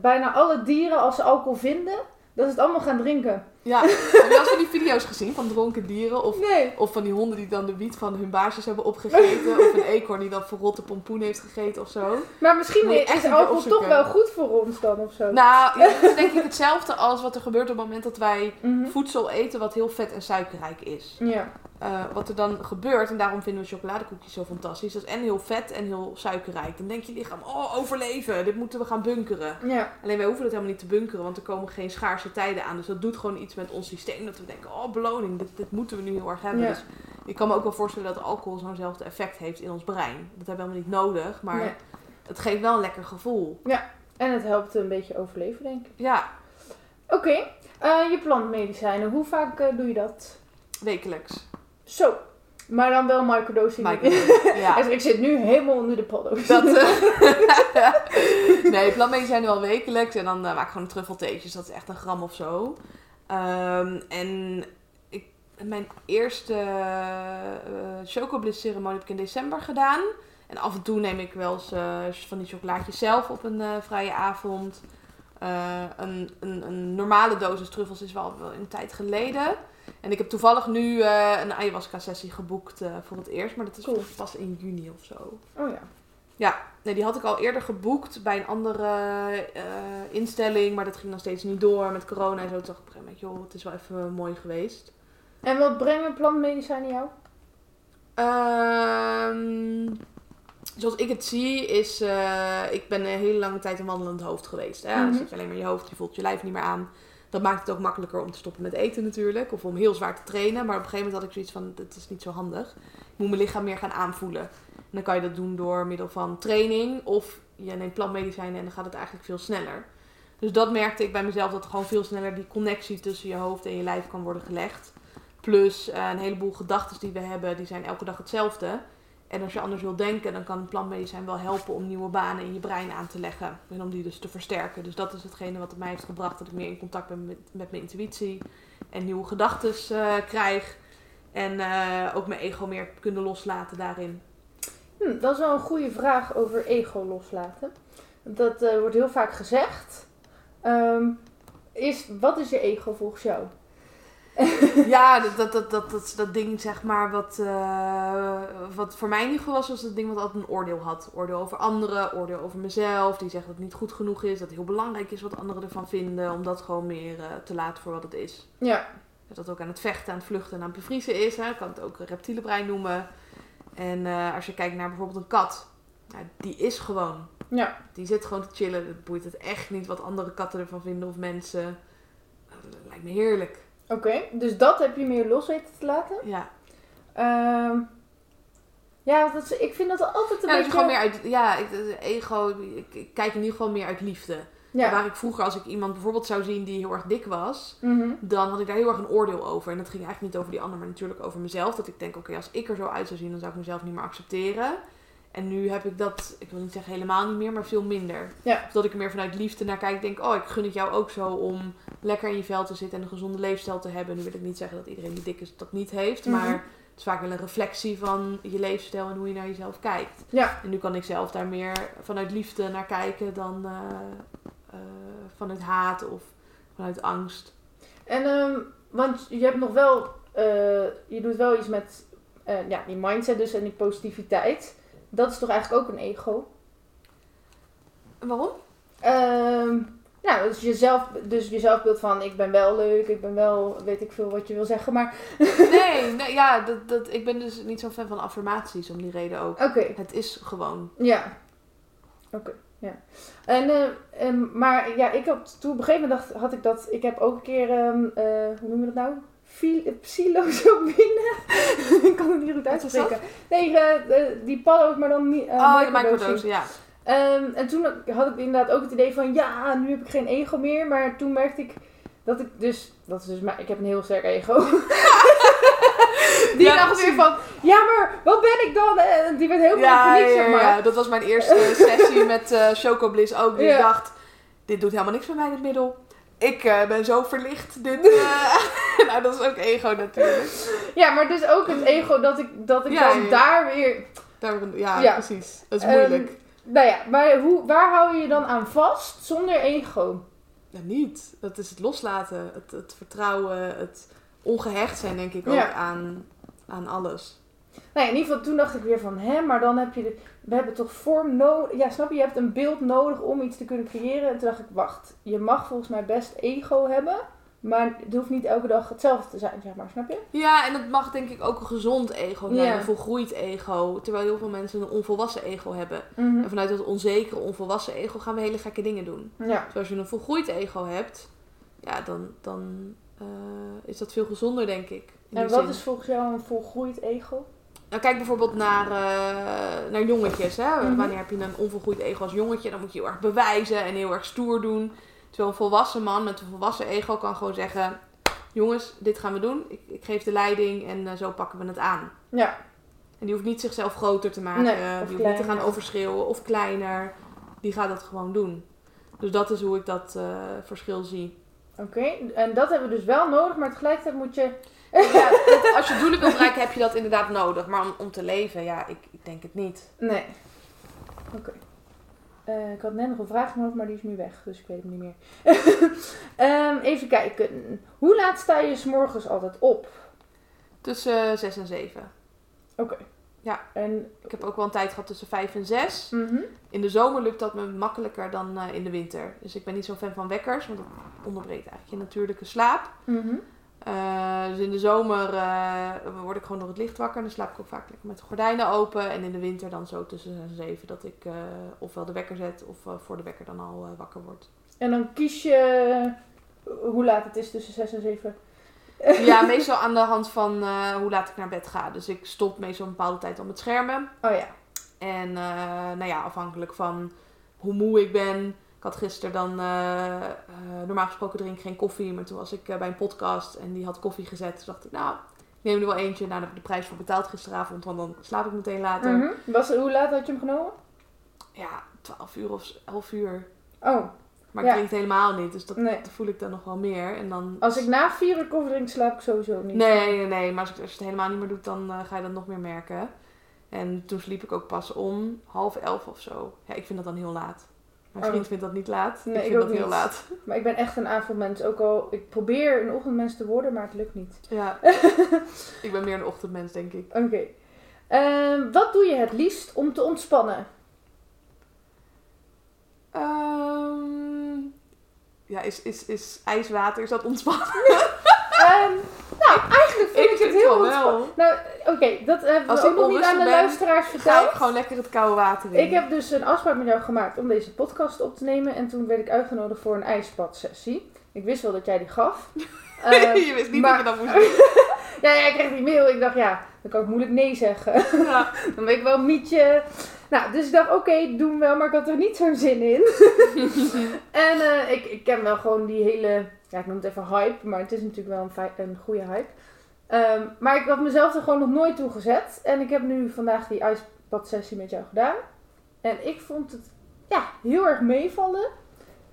bijna alle dieren als ze alcohol vinden, dat ze het allemaal gaan drinken. Ja, *laughs* heb je wel van die video's gezien van dronken dieren? Of, Nee. of van die honden die dan de wiet van hun baasjes hebben opgegeten? Of een eekhoorn die dan verrotte pompoen heeft gegeten of zo? Maar misschien echt is keer alcohol opzoeken. toch wel goed voor ons dan of zo. Nou, ja, dat is denk ik hetzelfde als wat er gebeurt op het moment dat wij *laughs* Mhm. voedsel eten wat heel vet en suikerrijk is. Ja. Eh, wat er dan gebeurt, en daarom vinden we chocoladekoekjes zo fantastisch, dat is en heel vet en heel suikerrijk. Dan denkt je lichaam, oh overleven, dit moeten we gaan bunkeren. Ja. Alleen wij hoeven dat helemaal niet te bunkeren, want er komen geen schaarse tijden aan. Dus dat doet gewoon iets met ons systeem, dat we denken, oh beloning, dit, dit moeten we nu heel erg hebben. Ja. Dus ik kan me ook wel voorstellen dat alcohol zo'nzelfde effect heeft in ons brein. Dat hebben we helemaal niet nodig, maar Nee. het geeft wel een lekker gevoel. En het helpt een beetje overleven, denk ik. Ja, Oké. eh, je plantmedicijnen, hoe vaak eh, doe je dat? wekelijks. Zo. Maar dan wel microdosing. Microdosing, ja. *laughs* Dus ik zit nu helemaal onder de paddo's. Dat, *laughs* eh, *laughs* nee, plantmedicijnen wel wekelijks. En dan maak ik gewoon truffeltheetjes. Dat is echt een gram of zo. Ehm, en ik, mijn eerste uh, chocobliss ceremonie heb ik in december gedaan. En af en toe neem ik wel eens eh, van die chocolaatjes zelf op een eh, vrije avond. Een, een, een normale dosis truffels is wel, wel een tijd geleden. En ik heb toevallig nu een ayahuasca sessie geboekt voor het eerst. Maar dat is Cool. pas in juni of zo. Oh ja. Nee, die had ik al eerder geboekt bij een andere eh, instelling, maar dat ging nog steeds niet door met corona en zo. Toen dacht ik op een gegeven moment, joh, het is wel even mooi geweest. En wat brengen plantmedicijnen jou? Ehm, zoals ik het zie, is, eh, ik ben een hele lange tijd een wandelend hoofd geweest. Hè? Dan Mhm. zit je alleen maar in je hoofd, je voelt je lijf niet meer aan. Dat maakt het ook makkelijker om te stoppen met eten natuurlijk, of om heel zwaar te trainen. Maar op een gegeven moment had ik zoiets van, dit is niet zo handig. Ik moet mijn lichaam meer gaan aanvoelen. Dan kan je dat doen door middel van training of je neemt plantmedicijnen en dan gaat het eigenlijk veel sneller. Dus dat merkte ik bij mezelf, dat gewoon veel sneller die connectie tussen je hoofd en je lijf kan worden gelegd. Plus eh, een heleboel gedachten die we hebben, die zijn elke dag hetzelfde. En als je anders wil denken, dan kan een plantmedicijn wel helpen om nieuwe banen in je brein aan te leggen. En om die dus te versterken. Dus dat is hetgene wat het mij heeft gebracht, dat ik meer in contact ben met, met mijn intuïtie. En nieuwe gedachten eh, krijg. En eh, ook mijn ego meer kunnen loslaten daarin. Hm, dat is wel een goede vraag over ego loslaten. Dat eh, wordt heel vaak gezegd. Ehm, is, wat is je ego volgens jou? *laughs* ja, dat, dat, dat, dat, dat, dat ding zeg maar, wat, eh, wat voor mij ieder geval was, was het ding wat altijd een oordeel had. Oordeel over anderen, oordeel over mezelf. Die zeggen dat het niet goed genoeg is, dat het heel belangrijk is wat anderen ervan vinden. Om dat gewoon meer eh, te laten voor wat het is. Ja. Dat dat ook aan het vechten, aan het vluchten en aan het bevriezen is. Hè. Ik kan het ook een reptiele brein noemen. En eh, als je kijkt naar bijvoorbeeld een kat. Nou, die is gewoon. Ja. Die zit gewoon te chillen. Het boeit het echt niet wat andere katten ervan vinden of mensen. Dat lijkt me heerlijk. Oké, dus dat heb je meer los weten te laten. Ja. Ehm, ja, dat is, ik vind dat altijd een Ja, beetje... gewoon meer uit, ja, ik, ego, ik, ik kijk in ieder geval meer uit liefde. Ja. Waar ik vroeger, als ik iemand bijvoorbeeld zou zien die heel erg dik was, Mhm. dan had ik daar heel erg een oordeel over. En dat ging eigenlijk niet over die ander, maar natuurlijk over mezelf. Dat ik denk, oké, als ik er zo uit zou zien, dan zou ik mezelf niet meer accepteren. En nu heb ik dat, ik wil niet zeggen helemaal niet meer, maar veel minder. Ja. Dus dat ik er meer vanuit liefde naar kijk. Denk, oh, ik gun het jou ook zo om lekker in je vel te zitten en een gezonde leefstijl te hebben. Nu wil ik niet zeggen dat iedereen die dik is dat niet heeft, Mhm. maar het is vaak wel een reflectie van je leefstijl en hoe je naar jezelf kijkt. Ja. En nu kan ik zelf daar meer vanuit liefde naar kijken dan eh, eh, vanuit haat of vanuit angst. En, ehm, want je hebt nog wel, eh, je doet wel iets met eh, ja, die mindset dus en die positiviteit. Dat is toch eigenlijk ook een ego? Waarom? Nou, dus jezelf, dus je zelfbeeld van ik ben wel leuk, ik ben wel, weet ik veel wat je wil zeggen, maar *laughs* Nee, nee ja, dat, dat, ik ben dus niet zo'n fan van affirmaties om die reden ook. oké, Het is gewoon. ja. Oké, ja. En, eh, en, maar ja, ik had, toen op een gegeven moment dacht, had ik dat, ik heb ook een keer, ehm, eh, hoe noem je dat nou? Fil- Psilocybine? *laughs* ik kan het niet goed uitspreken. Nee, eh, eh, die paddo's, maar dan niet. eh, oh, de microdose, ja. Ehm, en toen had ik inderdaad ook het idee van ja, nu heb ik geen ego meer. Maar toen merkte ik dat ik dus, dat is dus maar ik heb een heel sterk ego. *laughs* *laughs* die Ja, dacht weer van, ja maar wat ben ik dan? En die werd heel Ja, paniek, zeg maar. ja, dat was mijn eerste *laughs* sessie met eh Chocobliss ook. Die dacht, dit doet helemaal niks met mij, dit middel. Ik eh, ben zo verlicht. Dit, *laughs* eh, nou, dat is ook ego natuurlijk. Ja, maar dus ook het ego dat ik, dat ik dan daar weer... Daar, ja, precies. Dat is Ehm, moeilijk. nou ja, maar hoe, waar hou je je dan aan vast zonder ego? Ja, niet. Dat is het loslaten, het, het vertrouwen, het ongehecht zijn, denk ik ook, Ja. aan, aan alles. Nou ja, in ieder geval toen dacht ik weer van, hè, maar dan heb je, de, we hebben toch vorm nodig. Ja, snap je, je hebt een beeld nodig om iets te kunnen creëren. En toen dacht ik, wacht, je mag volgens mij best ego hebben, maar het hoeft niet elke dag hetzelfde te zijn, zeg maar, snap je? Ja, en dat mag denk ik ook een gezond ego zijn, Ja. een volgroeid ego. Terwijl heel veel mensen een onvolwassen ego hebben. Mhm. En vanuit dat onzekere, onvolwassen ego gaan we hele gekke dingen doen. Ja, Dus als je een volgroeid ego hebt, ja, dan, dan eh, is dat veel gezonder, denk ik. En wat zin. is volgens jou een volgroeid ego? Nou, kijk bijvoorbeeld naar, eh, naar jongetjes. Hè? Mhm. Wanneer heb je een onvolgroeid ego als jongetje? Dan moet je heel erg bewijzen en heel erg stoer doen. Terwijl een volwassen man met een volwassen ego kan gewoon zeggen... Jongens, dit gaan we doen. Ik, ik geef de leiding en eh, zo pakken we het aan. Ja, En die hoeft niet zichzelf groter te maken. Nee, die hoeft niet te gaan overschreeuwen of kleiner. Die gaat dat gewoon doen. Dus dat is hoe ik dat eh, verschil zie. oké. En dat hebben we dus wel nodig, maar tegelijkertijd moet je... Ja, dat- als je doelen wilt bereiken heb je dat inderdaad nodig. Maar om, om te leven, ja, ik, ik denk het niet. Nee. Oké. Eh, ik had net nog een vraag genomen, maar die is nu weg, dus ik weet hem niet meer. *laughs* Ehm, even kijken. Hoe laat sta je 's morgens altijd op? Tussen eh, 6 en 7. Oké. Ja. En, Ik heb ook wel een tijd gehad tussen 5 en 6. mhm. In de zomer lukt dat me makkelijker dan eh, in de winter. Dus ik ben niet zo'n fan van wekkers, want dat onderbreekt eigenlijk je natuurlijke slaap. Mhm. Eh, dus in de zomer eh, word ik gewoon door het licht wakker. En dan slaap ik ook vaak lekker met de gordijnen open. En in de winter dan zo tussen 6 en 7 dat ik eh, ofwel de wekker zet of voor de wekker dan al wakker word. En dan kies je hoe laat het is tussen 6 en 7. *laughs* Ja, *laughs* meestal aan de hand van hoe laat ik naar bed ga. Dus ik stop meestal een bepaalde tijd al met schermen. Oh ja. En nou ja, afhankelijk van hoe moe ik ben. Ik had gisteren dan, eh, eh, normaal gesproken drink ik geen koffie. Maar toen was ik eh, bij een podcast en die had koffie gezet. Toen dacht ik, nou, ik neem er wel eentje. Nou, daar heb ik de prijs voor betaald gisteravond. Want dan slaap ik meteen later. Mhm. Was, hoe laat had je hem genomen? Ja, 12 uur of 11 uur. Oh, Maar Ja. ik drink het helemaal niet. Dus dat, Nee. dat voel ik dan nog wel meer. En dan... als ik na 4 uur koffie drink, slaap ik sowieso niet. Nee, nee, nee. Maar als, ik, als je het helemaal niet meer doet, dan ga je dat nog meer merken. En toen sliep ik ook pas om half elf of zo. Ja, ik vind dat dan heel laat. Mijn Oh. vriend vindt dat niet laat. Nee, ik ik vind dat heel niet. laat. Maar ik ben echt een avondmens. Ook al, ik probeer een ochtendmens te worden, maar het lukt niet. Ja. *laughs* ik ben meer een ochtendmens, denk ik. Oké. Ehm, wat doe je het liefst om te ontspannen? Ehm, ja, is, is, is ijswater, is dat ontspannen? *laughs* Ehm, nou, eigenlijk vind ik, het heel ontspannen. Nou, oké, dat hebben Als we ook ik nog niet aan de ben, luisteraars Ga ik verteld. gewoon lekker het koude water in. Ik heb dus een afspraak met jou gemaakt om deze podcast op te nemen. En toen werd ik uitgenodigd voor een ijsbadsessie. Ik wist wel dat jij die gaf. *laughs* Ehm, je wist niet maar- dat je dat moest *laughs* doen. ja, ja, ik kreeg die mail. Ik dacht, ja, dan kan ik moeilijk nee zeggen. Ja. *laughs* dan ben ik wel een mietje. Nou, dus ik dacht, oké, doen we wel, maar ik had er niet zo'n zin in. en eh, ik, ik ken wel gewoon die hele, ja, ik noem het even hype, maar het is natuurlijk wel een, goede hype. Ehm, maar ik had mezelf er gewoon nog nooit toe gezet. En ik heb nu vandaag die ijsbadsessie met jou gedaan. En ik vond het, ja, heel erg meevallen.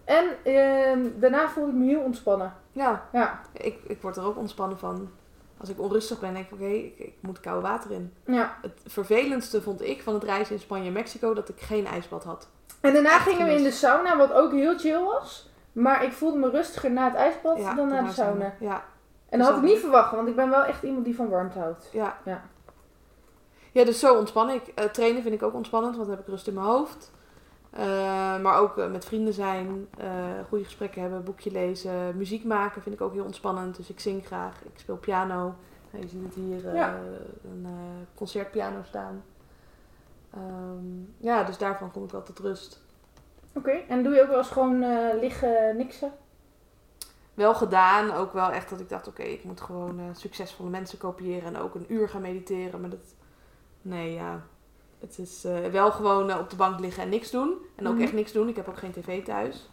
En ehm, daarna voelde ik me heel ontspannen. Ja, Ja, ik, ik word er ook ontspannen van. Als ik onrustig ben, denk ik, oké, ik, ik moet koude water in. ja. Het vervelendste vond ik van het reizen in Spanje en Mexico dat ik geen ijsbad had. En daarna Echt gingen we in de sauna, wat ook heel chill was. Maar ik voelde me rustiger na het ijsbad dan na de sauna. Ja, En dat had ik niet verwacht, want ik ben wel echt iemand die van warmte houdt. ja. Ja. Ja, dus zo ontspan ik. Eh, trainen vind ik ook ontspannend, want dan heb ik rust in mijn hoofd. Eh, maar ook eh, met vrienden zijn, goede gesprekken hebben, boekje lezen, muziek maken vind ik ook heel ontspannend. Dus ik zing graag, ik speel piano. Nou, je ziet het hier, Ja. een concertpiano staan. Ehm, ja, dus daarvan kom ik wel tot rust. Oké, en doe je ook wel eens gewoon eh, liggen, niksen? Wel gedaan, ook wel echt dat ik dacht, oké, ik moet gewoon eh, succesvolle mensen kopiëren en ook een uur gaan mediteren. Maar dat, nee ja, het is eh, wel gewoon op de bank liggen en niks doen. En ook Mhm. echt niks doen, ik heb ook geen tv thuis.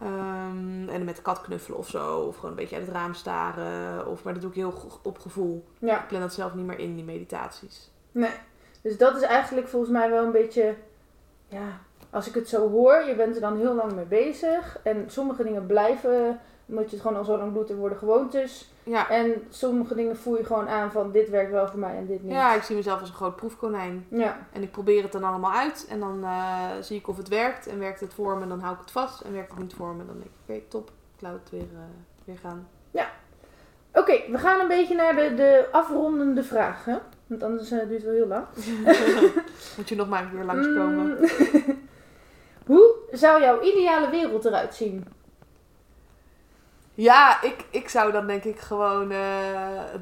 Ehm, en met de kat knuffelen of zo, of gewoon een beetje uit het raam staren. Of, maar dat doe ik heel op gevoel. Ja, Ik plan dat zelf niet meer in, die meditaties. nee. Dus dat is eigenlijk volgens mij wel een beetje, ja, als ik het zo hoor, je bent er dan heel lang mee bezig. En sommige dingen blijven, omdat je het gewoon al zo lang doet, er worden gewoontes. Ja. En sommige dingen voel je gewoon aan van, dit werkt wel voor mij en dit niet. ja, ik zie mezelf als een groot proefkonijn. Ja, En ik probeer het dan allemaal uit. En dan eh, zie ik of het werkt. En werkt het voor me, dan hou ik het vast. En werkt het niet voor me, dan denk ik, oké, top. Ik laat het weer, eh, weer gaan. Oké, we gaan een beetje naar de, de afrondende vragen. Want anders eh, duurt het wel heel lang. *laughs* Moet je nog maar een keer langskomen. *laughs* Hoe zou jouw ideale wereld eruit zien? Ja, ik, ik zou dan denk ik gewoon... eh,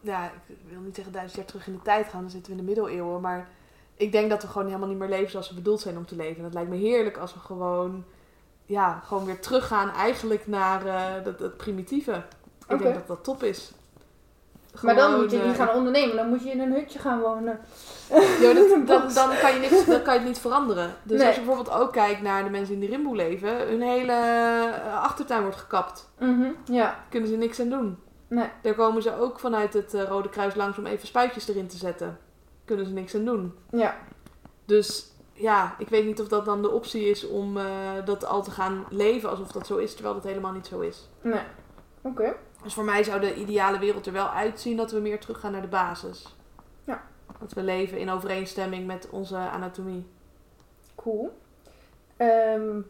ja, ik wil niet zeggen duizend jaar terug in de tijd gaan. Dan zitten we in de middeleeuwen. Maar ik denk dat we gewoon helemaal niet meer leven zoals we bedoeld zijn om te leven. En het lijkt me heerlijk als we gewoon... Ja, gewoon weer teruggaan eigenlijk naar eh dat, dat primitieve. Ik denk dat dat top is. Maar dan moet je niet eh, gaan ondernemen. Dan moet je in een hutje gaan wonen. Ja, dat, *laughs* Een dan, kan je niks, dan kan je het niet veranderen. Dus Nee. als je bijvoorbeeld ook kijkt naar de mensen in de Rimboe leven, hun hele eh, achtertuin wordt gekapt. Mhm, Ja, Kunnen ze niks aan doen. nee. Daar komen ze ook vanuit het eh, Rode Kruis langs om even spuitjes erin te zetten. Kunnen ze niks aan doen. Ja, Dus ja, ik weet niet of dat dan de optie is om eh, dat al te gaan leven alsof dat zo is, terwijl dat helemaal niet zo is. nee. Oké. Dus voor mij zou de ideale wereld er wel uitzien dat we meer teruggaan naar de basis. Ja. Dat we leven in overeenstemming met onze anatomie. Cool. Ehm,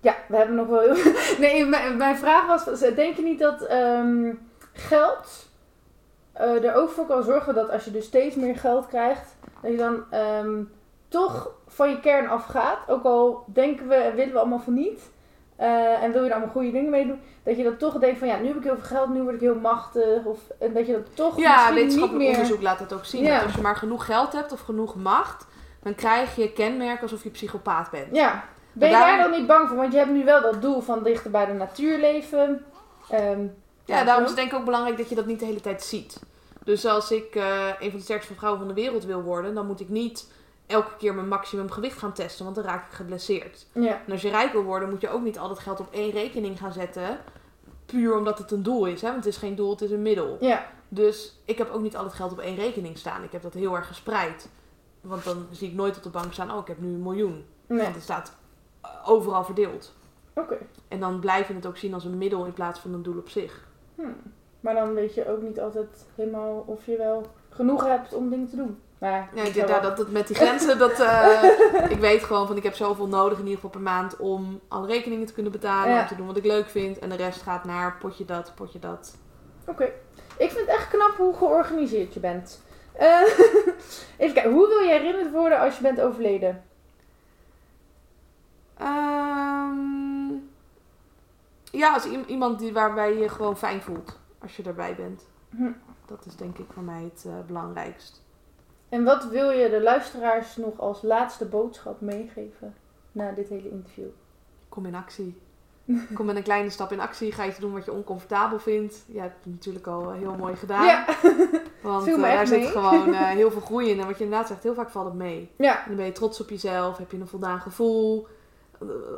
ja, we hebben nog wel heel... *laughs* Nee, mijn, mijn vraag was, denk je niet dat ehm, geld eh, er ook voor kan zorgen dat als je dus steeds meer geld krijgt, dat je dan ehm, toch van je kern afgaat. Ook al denken we en willen we allemaal van niet. Eh, en wil je er allemaal goede dingen mee doen. Dat je dan toch denkt van ja, nu heb ik heel veel geld, nu word ik heel machtig. Of, en dat je dat toch Ja, misschien niet wetenschappelijk meer... onderzoek laat het ook zien. Ja. Dat als je maar genoeg geld hebt of genoeg macht, dan krijg je kenmerken alsof je psychopaat bent. Ja. Ben je daar dan niet bang voor? Want je hebt nu wel dat doel van dichter bij de natuur leven. Ehm, Ja, daarom is het denk ik ook belangrijk dat je dat niet de hele tijd ziet. Dus als ik eh, een van de sterkste vrouwen van de wereld wil worden, dan moet ik niet elke keer mijn maximum gewicht gaan testen, want dan raak ik geblesseerd. Ja, En als je rijk wil worden, moet je ook niet al dat geld op één rekening gaan zetten, puur omdat het een doel is. Hè? Want het is geen doel, het is een middel. ja, Dus ik heb ook niet al het geld op één rekening staan. Ik heb dat heel erg gespreid. Want dan zie ik nooit op de bank staan, oh ik heb nu een miljoen. nee. Want het staat eh, overal verdeeld. Oké. En dan blijf je het ook zien als een middel in plaats van een doel op zich. Hmm. Maar dan weet je ook niet altijd helemaal of je wel genoeg hebt om dingen te doen. Nou Ja, daar, wel- dat, dat, met die grenzen, dat, eh, ik weet gewoon van ik heb zoveel nodig in ieder geval per maand om alle rekeningen te kunnen betalen, Ja. om te doen wat ik leuk vind. En de rest gaat naar potje dat, potje dat. Oké. Ik vind het echt knap hoe georganiseerd je bent. Eh, *laughs* even kijken, hoe wil je herinnerd worden als je bent overleden? Ehm, ja, als iemand die, waarbij je je gewoon fijn voelt als je erbij bent. Hm. Dat is denk ik voor mij het eh, belangrijkst. En wat wil je de luisteraars nog als laatste boodschap meegeven na dit hele interview? Kom in actie. *laughs* Kom met een kleine stap in actie. Ga iets doen wat je oncomfortabel vindt. Ja, dat heb je natuurlijk al eh, heel mooi gedaan. Ja. *laughs* Want echt daar zit mee. gewoon eh, *laughs* heel veel groei in. En wat je inderdaad zegt, heel vaak valt het mee. ja. En dan ben je trots op jezelf. Heb je een voldaan gevoel.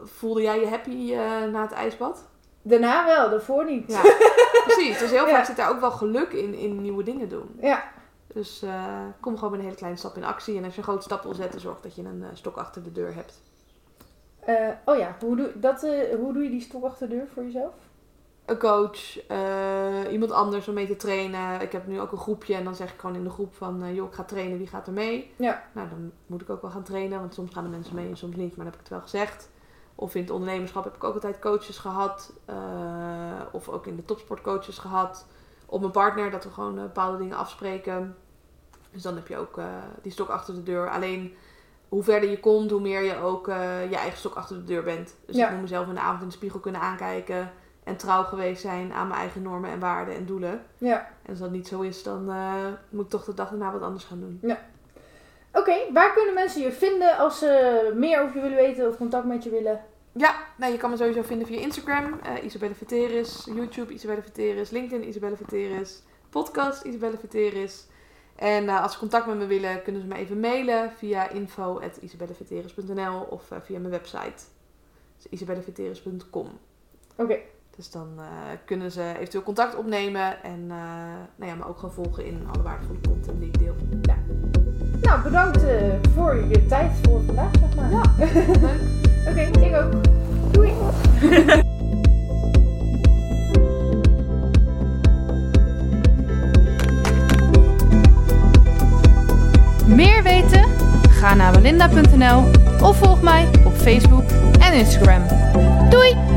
Voelde jij je happy na het ijsbad? Daarna wel, daarvoor niet. Ja, precies. Dus heel Ja. vaak zit daar ook wel geluk in, in nieuwe dingen doen. Ja. Dus eh, kom gewoon met een hele kleine stap in actie. En als je een grote stap wil zetten, zorg dat je een eh, stok achter de deur hebt. Eh, oh ja, hoe doe, dat, hoe doe je die stok achter de deur voor jezelf? Een coach, iemand anders om mee te trainen. Ik heb nu ook een groepje en dan zeg ik gewoon in de groep van... joh, ik ga trainen, wie gaat er mee? Ja. Nou, dan moet ik ook wel gaan trainen, want soms gaan de mensen mee en soms niet. Maar dan heb ik het wel gezegd. Of in het ondernemerschap heb ik ook altijd coaches gehad. eh, of ook in de topsportcoaches gehad. Op mijn partner, dat we gewoon bepaalde dingen afspreken. Dus dan heb je ook eh, die stok achter de deur. Alleen hoe verder je komt, hoe meer je ook eh, je eigen stok achter de deur bent. Dus Ja. ik moet mezelf in de avond in de spiegel kunnen aankijken. En trouw geweest zijn aan mijn eigen normen en waarden en doelen. Ja. En als dat niet zo is, dan eh, moet ik toch de dag daarna wat anders gaan doen. Oké, waar kunnen mensen je vinden als ze meer over je willen weten of contact met je willen? Ja, nou, je kan me sowieso vinden via Instagram, eh Isabelle Veteris, YouTube Isabelle Veteris, LinkedIn Isabelle Veteris, podcast Isabelle Veteris. En eh, als ze contact met me willen, kunnen ze me even mailen via info.isabelleveteris.nl of eh, via mijn website. Dus isabelleveteris.com. Oké, Dus dan eh, kunnen ze eventueel contact opnemen en nou ja, me ook gaan volgen in alle waardevolle content die ik deel. nou bedankt voor je tijd voor vandaag, zeg maar. Ja, *laughs* leuk. Oké, ik ook. Doei! *laughs* Meer weten? Ga naar walinda.nl of volg mij op Facebook en Instagram. Doei!